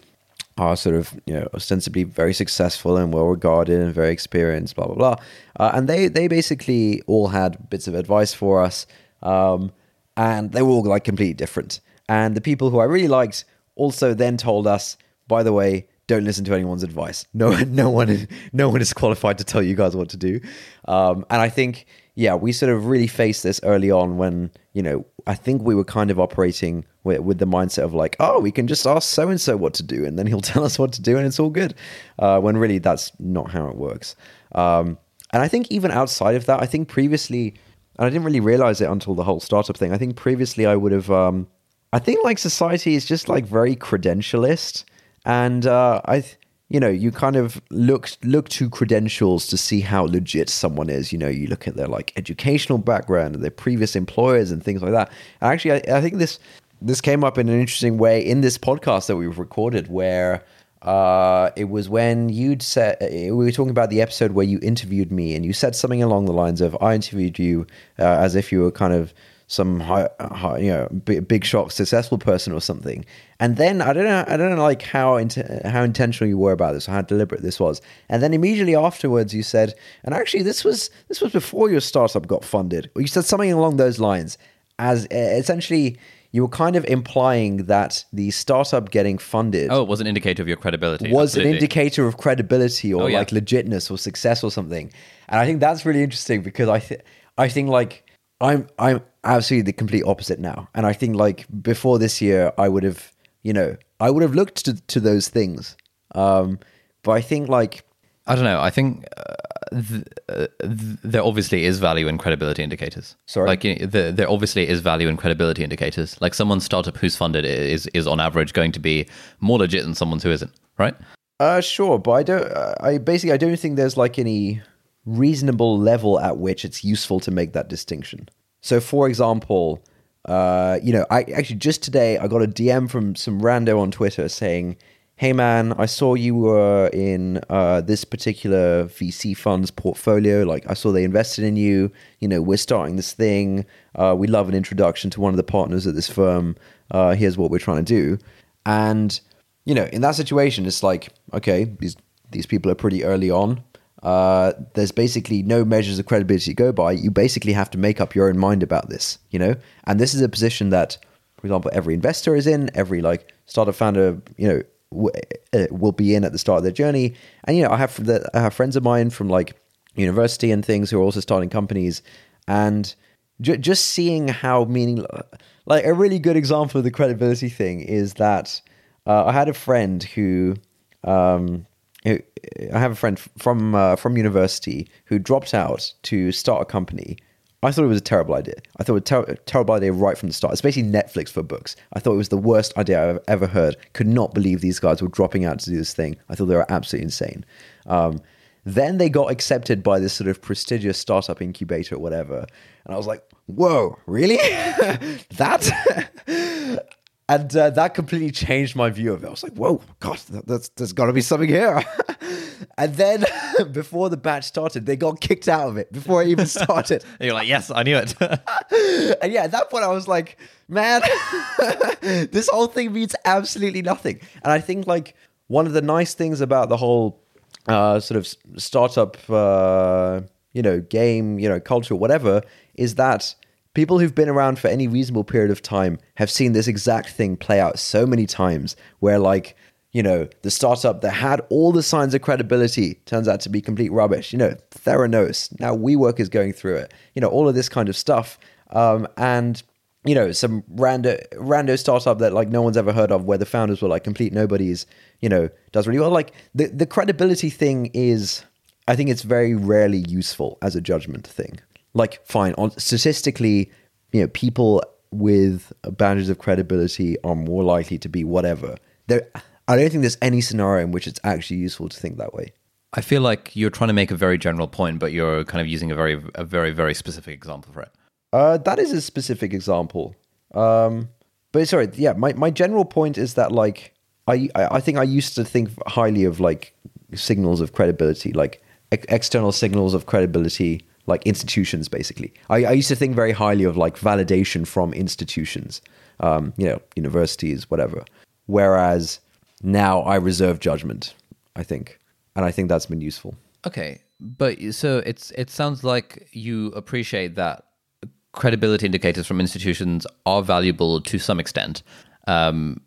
Speaker 2: are sort of you know ostensibly very successful and well regarded and very experienced, blah blah blah. Uh, and they they basically all had bits of advice for us, um, and they were all like completely different. And the people who I really liked also then told us, by the way, don't listen to anyone's advice. No, no one, no one is qualified to tell you guys what to do. Um, and I think, yeah, we sort of really faced this early on when you know I think we were kind of operating with, with the mindset of like, oh, we can just ask so and so what to do, and then he'll tell us what to do, and it's all good. Uh, when really that's not how it works. Um, and I think even outside of that, I think previously, and I didn't really realize it until the whole startup thing. I think previously I would have. Um, I think like society is just like very credentialist, and uh, I. Th- you know, you kind of look look to credentials to see how legit someone is. You know, you look at their like educational background and their previous employers and things like that. And actually, I, I think this this came up in an interesting way in this podcast that we've recorded, where uh, it was when you'd said we were talking about the episode where you interviewed me, and you said something along the lines of, "I interviewed you uh, as if you were kind of." some high, high, you know big, shot successful person or something and then i don't know i don't know like how int- how intentional you were about this or how deliberate this was and then immediately afterwards you said and actually this was this was before your startup got funded you said something along those lines as uh, essentially you were kind of implying that the startup getting funded
Speaker 1: oh it was an indicator of your credibility
Speaker 2: was absolutely. an indicator of credibility or oh, yeah. like legitness or success or something and i think that's really interesting because i think i think like i'm i'm absolutely the complete opposite now. And I think like before this year, I would have, you know, I would have looked to, to those things. Um, but I think like,
Speaker 1: I don't know. I think uh, th- uh, th- there obviously is value in credibility indicators.
Speaker 2: Sorry,
Speaker 1: like you know, the, there obviously is value in credibility indicators. Like someone's startup who's funded is is on average going to be more legit than someone's who isn't, right?
Speaker 2: Uh, sure, but I don't. Uh, I basically I don't think there's like any reasonable level at which it's useful to make that distinction. So, for example, uh, you know, I actually just today I got a DM from some rando on Twitter saying, "Hey man, I saw you were in uh, this particular VC fund's portfolio. Like, I saw they invested in you. You know, we're starting this thing. Uh, we love an introduction to one of the partners at this firm. Uh, here's what we're trying to do." And you know, in that situation, it's like, okay, these these people are pretty early on. Uh, there's basically no measures of credibility to go by. You basically have to make up your own mind about this, you know. And this is a position that, for example, every investor is in. Every like startup founder, you know, will be in at the start of their journey. And you know, I have the, I have friends of mine from like university and things who are also starting companies, and ju- just seeing how meaning, like a really good example of the credibility thing is that uh, I had a friend who. Um, I have a friend from uh, from university who dropped out to start a company. I thought it was a terrible idea. I thought it was a ter- terrible idea right from the start. It's basically Netflix for books. I thought it was the worst idea I've ever heard. Could not believe these guys were dropping out to do this thing. I thought they were absolutely insane. Um, then they got accepted by this sort of prestigious startup incubator or whatever. And I was like, whoa, really? that? And uh, that completely changed my view of it. I was like, "Whoa, God, that's, there's got to be something here." and then, before the batch started, they got kicked out of it before it even started.
Speaker 1: And you're like, yes, I knew it.
Speaker 2: and yeah, at that point, I was like, "Man, this whole thing means absolutely nothing." And I think like one of the nice things about the whole uh, sort of startup, uh, you know, game, you know, culture, whatever, is that people who've been around for any reasonable period of time have seen this exact thing play out so many times where like you know the startup that had all the signs of credibility turns out to be complete rubbish. You know theranos. Now WeWork is going through it. You know all of this kind of stuff. Um, and you know some rando rando startup that like no one's ever heard of where the founders were like complete nobodies you know does really well. Like the the credibility thing is i think it's very rarely useful as a judgment thing like fine. On statistically you know people with boundaries of credibility are more likely to be whatever. There i don't think there's any scenario in which it's actually useful to think that way.
Speaker 1: I feel like you're trying to make a very general point, but you're kind of using a very, a very, very specific example for it.
Speaker 2: uh, that is a specific example. Um, but sorry yeah my, my general point is that like I, I think i used to think highly of like signals of credibility like ex- external signals of credibility like institutions basically. I, I used to think very highly of like validation from institutions um, you know universities whatever. Whereas now i reserve judgment i think and i think that's been useful.
Speaker 1: Okay, but so it's it sounds like you appreciate that credibility indicators from institutions are valuable to some extent, um,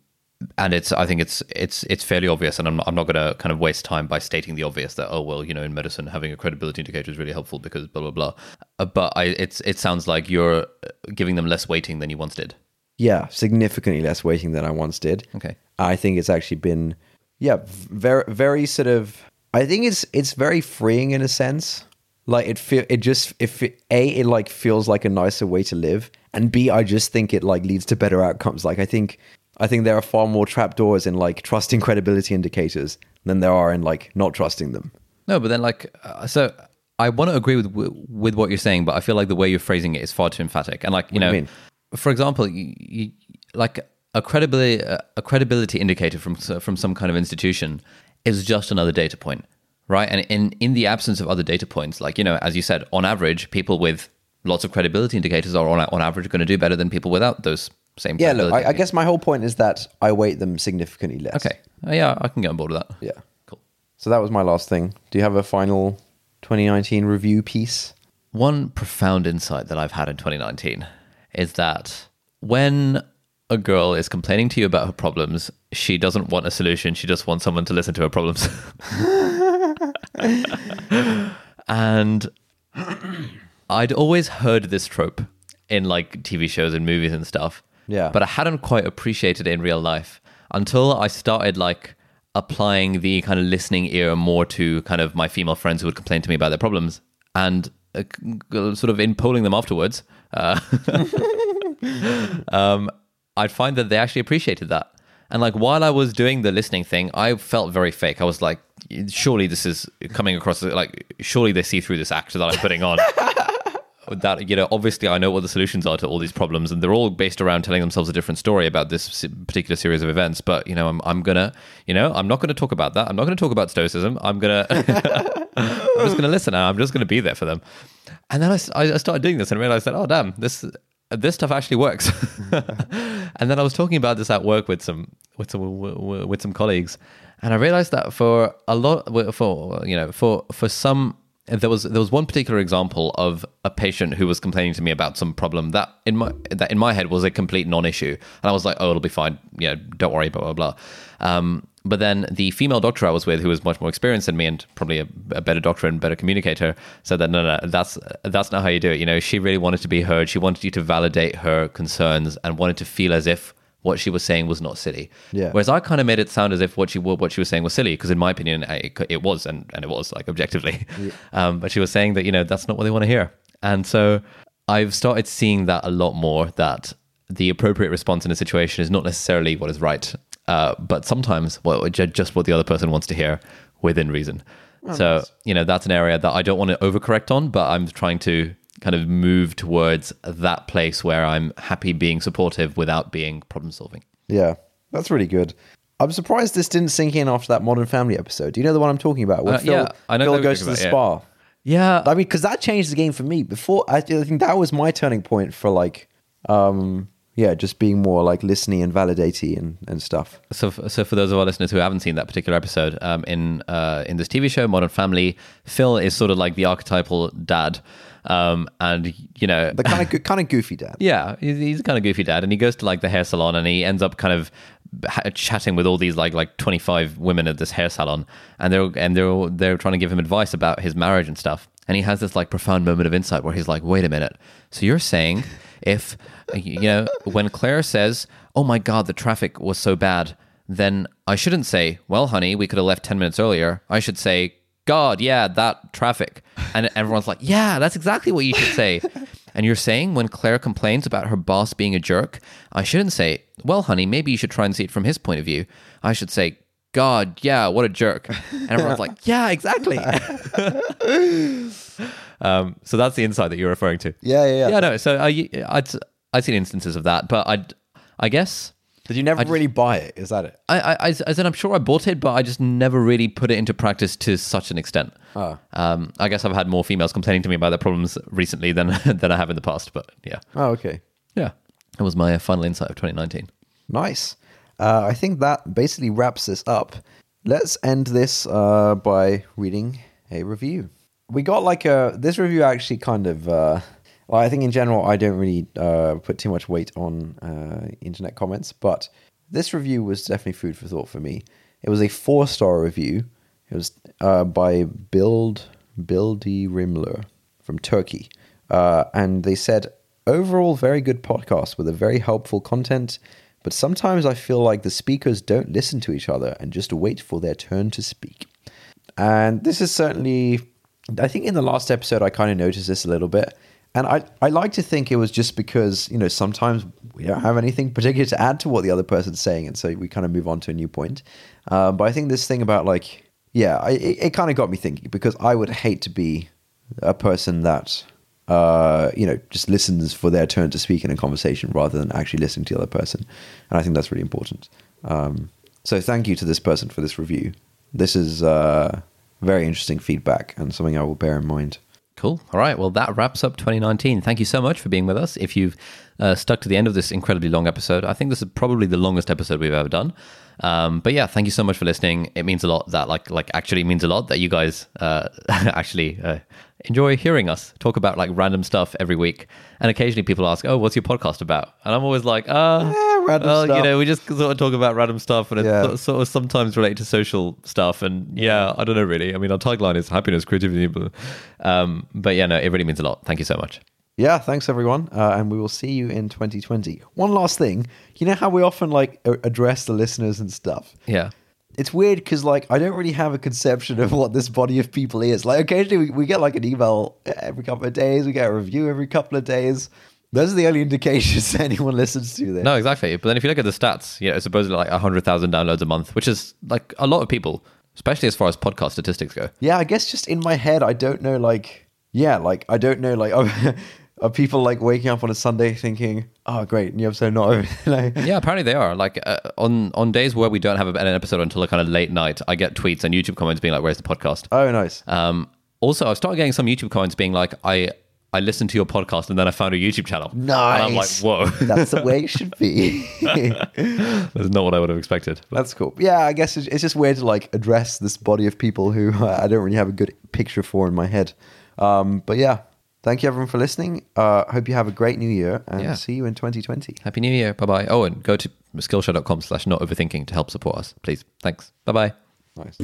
Speaker 1: and it's I think it's it's it's fairly obvious, and I'm I'm not going to kind of waste time by stating the obvious that oh well you know in medicine having a credibility indicator is really helpful because blah blah blah, uh, but I it's it sounds like you're uh, giving them less weighting than you once did.
Speaker 2: yeah significantly less weighting than i once did
Speaker 1: Okay.
Speaker 2: I think it's actually been, yeah, very, very sort of. I think it's it's very freeing in a sense. Like it feel it just if it, a it like feels like a nicer way to live, and b I just think it like leads to better outcomes. Like I think I think there are far more trapdoors in like trusting credibility indicators than there are in like not trusting them.
Speaker 1: No, but then like uh, so I want to agree with with what you're saying, but I feel like the way you're phrasing it is far too emphatic. And like you
Speaker 2: do
Speaker 1: know,
Speaker 2: you
Speaker 1: for example, you, you, like a credibility a credibility indicator from from some kind of institution is just another data point, right? And in in the absence of other data points, like you know, as you said, on average, people with lots of credibility indicators are on on average going to do better than people without those same.
Speaker 2: Yeah, look, I, I guess my whole point is that I weight them significantly less.
Speaker 1: Okay, Uh, yeah, I can get on board with that.
Speaker 2: Yeah.
Speaker 1: Cool.
Speaker 2: So that was my last thing. Do you have a final 2019 review piece?
Speaker 1: One profound insight that I've had in 2019 is that when a girl is complaining to you about her problems, she doesn't want a solution. She just wants someone to listen to her problems. and I'd always heard this trope in like TV shows and movies and stuff.
Speaker 2: Yeah.
Speaker 1: But I hadn't quite appreciated it in real life until I started like applying the kind of listening ear more to kind of my female friends who would complain to me about their problems and uh, sort of in polling them afterwards. Uh, um, I'd find that they actually appreciated that. And like while I was doing the listening thing, I felt very fake. I was like, surely this is coming across like, surely they see through this act that I'm putting on. that you know obviously I know what the solutions are to all these problems, and they're all based around telling themselves a different story about this particular series of events. But you know, I'm I'm gonna you know I'm not gonna talk about that. I'm not gonna talk about stoicism. I'm gonna I'm just gonna listen. I'm just gonna be there for them. And then I started doing this and realized that oh damn this this stuff actually works. and then I was talking about this at work with some with some with some colleagues, and I realized that for a lot for you know for for some there was there was one particular example of a patient who was complaining to me about some problem that in my that in my head was a complete non-issue, and I was like, oh, it'll be fine, you know, don't worry, blah blah blah. Um, but then the female doctor I was with, who was much more experienced than me and probably a, a better doctor and better communicator, said that no, no, that's that's not how you do it. You know, she really wanted to be heard. She wanted you to validate her concerns and wanted to feel as if what she was saying was not silly.
Speaker 2: Yeah.
Speaker 1: Whereas I kind of made it sound as if what she what she was saying was silly because in my opinion it, it was and, and it was like objectively. Um, but she was saying that you know that's not what they want to hear, and so I've started seeing that a lot more. That the appropriate response in a situation is not necessarily what is right, uh, but sometimes well just what the other person wants to hear within reason. so you know that's an area that I don't want to overcorrect on, but I'm trying to kind of move towards that place where I'm happy being supportive without being problem solving.
Speaker 2: Yeah, that's really good. I'm surprised this didn't sink in after that Modern Family episode. Do you know the one I'm talking about? Where
Speaker 1: Uh,
Speaker 2: Phil,
Speaker 1: yeah, I know
Speaker 2: Phil goes to the
Speaker 1: talking
Speaker 2: spa.
Speaker 1: about, Yeah,
Speaker 2: I mean, because that changed the game for me. Before, I, I think that was my turning point for like, um, yeah, just being more like listening and validating and, and stuff.
Speaker 1: So, so for those of our listeners who haven't seen that particular episode, um, in uh, in this TV show, Modern Family, Phil is sort of like the archetypal dad, um, and you know,
Speaker 2: The kind of kind of goofy dad.
Speaker 1: yeah, he's, he's kind of goofy dad, and he goes to like the hair salon, and he ends up kind of ha- chatting with all these like like twenty five women at this hair salon, and they're and they're all- they're trying to give him advice about his marriage and stuff, and he has this like profound moment of insight where he's like, wait a minute, so you're saying if you know when Claire says, oh my god, the traffic was so bad, then I shouldn't say, well, honey, we could have left ten minutes earlier. I should say. God, yeah, that traffic. And everyone's like, yeah, that's exactly what you should say. And you're saying when Claire complains about her boss being a jerk, I shouldn't say, well, honey, maybe you should try and see it from his point of view. I should say, God, yeah, what a jerk. And everyone's like, yeah, exactly. um, so that's the insight that you're referring to.
Speaker 2: Yeah, yeah, yeah.
Speaker 1: Yeah, no. So I, I'd, I'd seen instances of that, but I'd, I guess
Speaker 2: Did you never really buy it? Is that it?
Speaker 1: I, I, I said I'm sure I bought it, but I just never really put it into practice to such an extent.
Speaker 2: Ah.
Speaker 1: Um, I guess I've had more females complaining to me about their problems recently than than I have in the past. But yeah,
Speaker 2: Oh, okay.
Speaker 1: yeah, that was my final insight of 2019.
Speaker 2: Nice. Uh, I think that basically wraps this up. Let's end this uh, by reading a review. We got like a this review actually kind of. Uh, well, I think in general I don't really uh, put too much weight on uh, internet comments, but this review was definitely food for thought for me. It was a four star review. It was uh, by Build Bildy Rimler from Turkey, uh, and they said overall very good podcast with a very helpful content. But sometimes I feel like the speakers don't listen to each other and just wait for their turn to speak. And this is certainly, I think in the last episode, I kind of noticed this a little bit. And I, I like to think it was just because, you know, sometimes we don't have anything particular to add to what the other person's saying. And so we kind of move on to a new point. Um, but I think this thing about like, yeah, I, it, it kind of got me thinking because I would hate to be a person that, uh, you know, just listens for their turn to speak in a conversation rather than actually listening to the other person. And I think that's really important. Um, so thank you to this person for this review. This is uh, very interesting feedback and something I will bear in mind.
Speaker 1: Cool. All right. Well, that wraps up 2019. Thank you so much for being with us. If you've uh, stuck to the end of this incredibly long episode, I think this is probably the longest episode we've ever done. Um, but yeah, thank you so much for listening. It means a lot. That like like actually means a lot that you guys uh, actually uh, enjoy hearing us talk about like random stuff every week. And occasionally people ask, "Oh, what's your podcast about?" And I'm always like, "Uh,
Speaker 2: random
Speaker 1: well,
Speaker 2: stuff."
Speaker 1: you know, we just sort of talk about random stuff, and
Speaker 2: Yeah.
Speaker 1: sort- sort of sometimes related to social stuff. And yeah, I don't know really. I mean, our tagline is happiness, creativity, but, um, but yeah, no, it really means a lot. Thank you so much.
Speaker 2: Yeah, thanks everyone, uh, and we will see you in 2020. One last thing, you know how we often like address the listeners and stuff.
Speaker 1: Yeah.
Speaker 2: It's weird because like I don't really have a conception of what this body of people is. Like occasionally we, we get like an email every couple of days, we get a review every couple of days. Those are the only indications anyone listens to this.
Speaker 1: No, exactly. But then if you look at the stats, you know, it's supposedly like 100,000 downloads a month, which is like a lot of people, especially as far as podcast statistics go.
Speaker 2: Yeah, I guess just in my head, I don't know like yeah, like I don't know, like are, are people like waking up on a Sunday thinking, "Oh, great, new episode not over." like,
Speaker 1: Yeah, apparently they are. Like uh, on on days where we don't have an episode until a kind of late night, I get tweets and YouTube comments being like, "Where's the podcast?"
Speaker 2: oh, nice.
Speaker 1: Um, also, I've started getting some YouTube comments being like, "I I listened to your podcast and then I found a YouTube channel." And I'm like, "Whoa,
Speaker 2: That's the way it should be.
Speaker 1: that's not what I would have expected."
Speaker 2: That's cool. Yeah, I guess it's, it's just weird to like address this body of people who uh, I don't really have a good picture for in my head. Um, but yeah, thank you everyone for listening. Uh, hope you have a great new year and
Speaker 1: Yeah.
Speaker 2: see you in 2020.
Speaker 1: Happy New Year. Bye bye. Oh, and go to skillshare.com slash not overthinking to help support us, please. Thanks. Bye bye.
Speaker 2: Nice.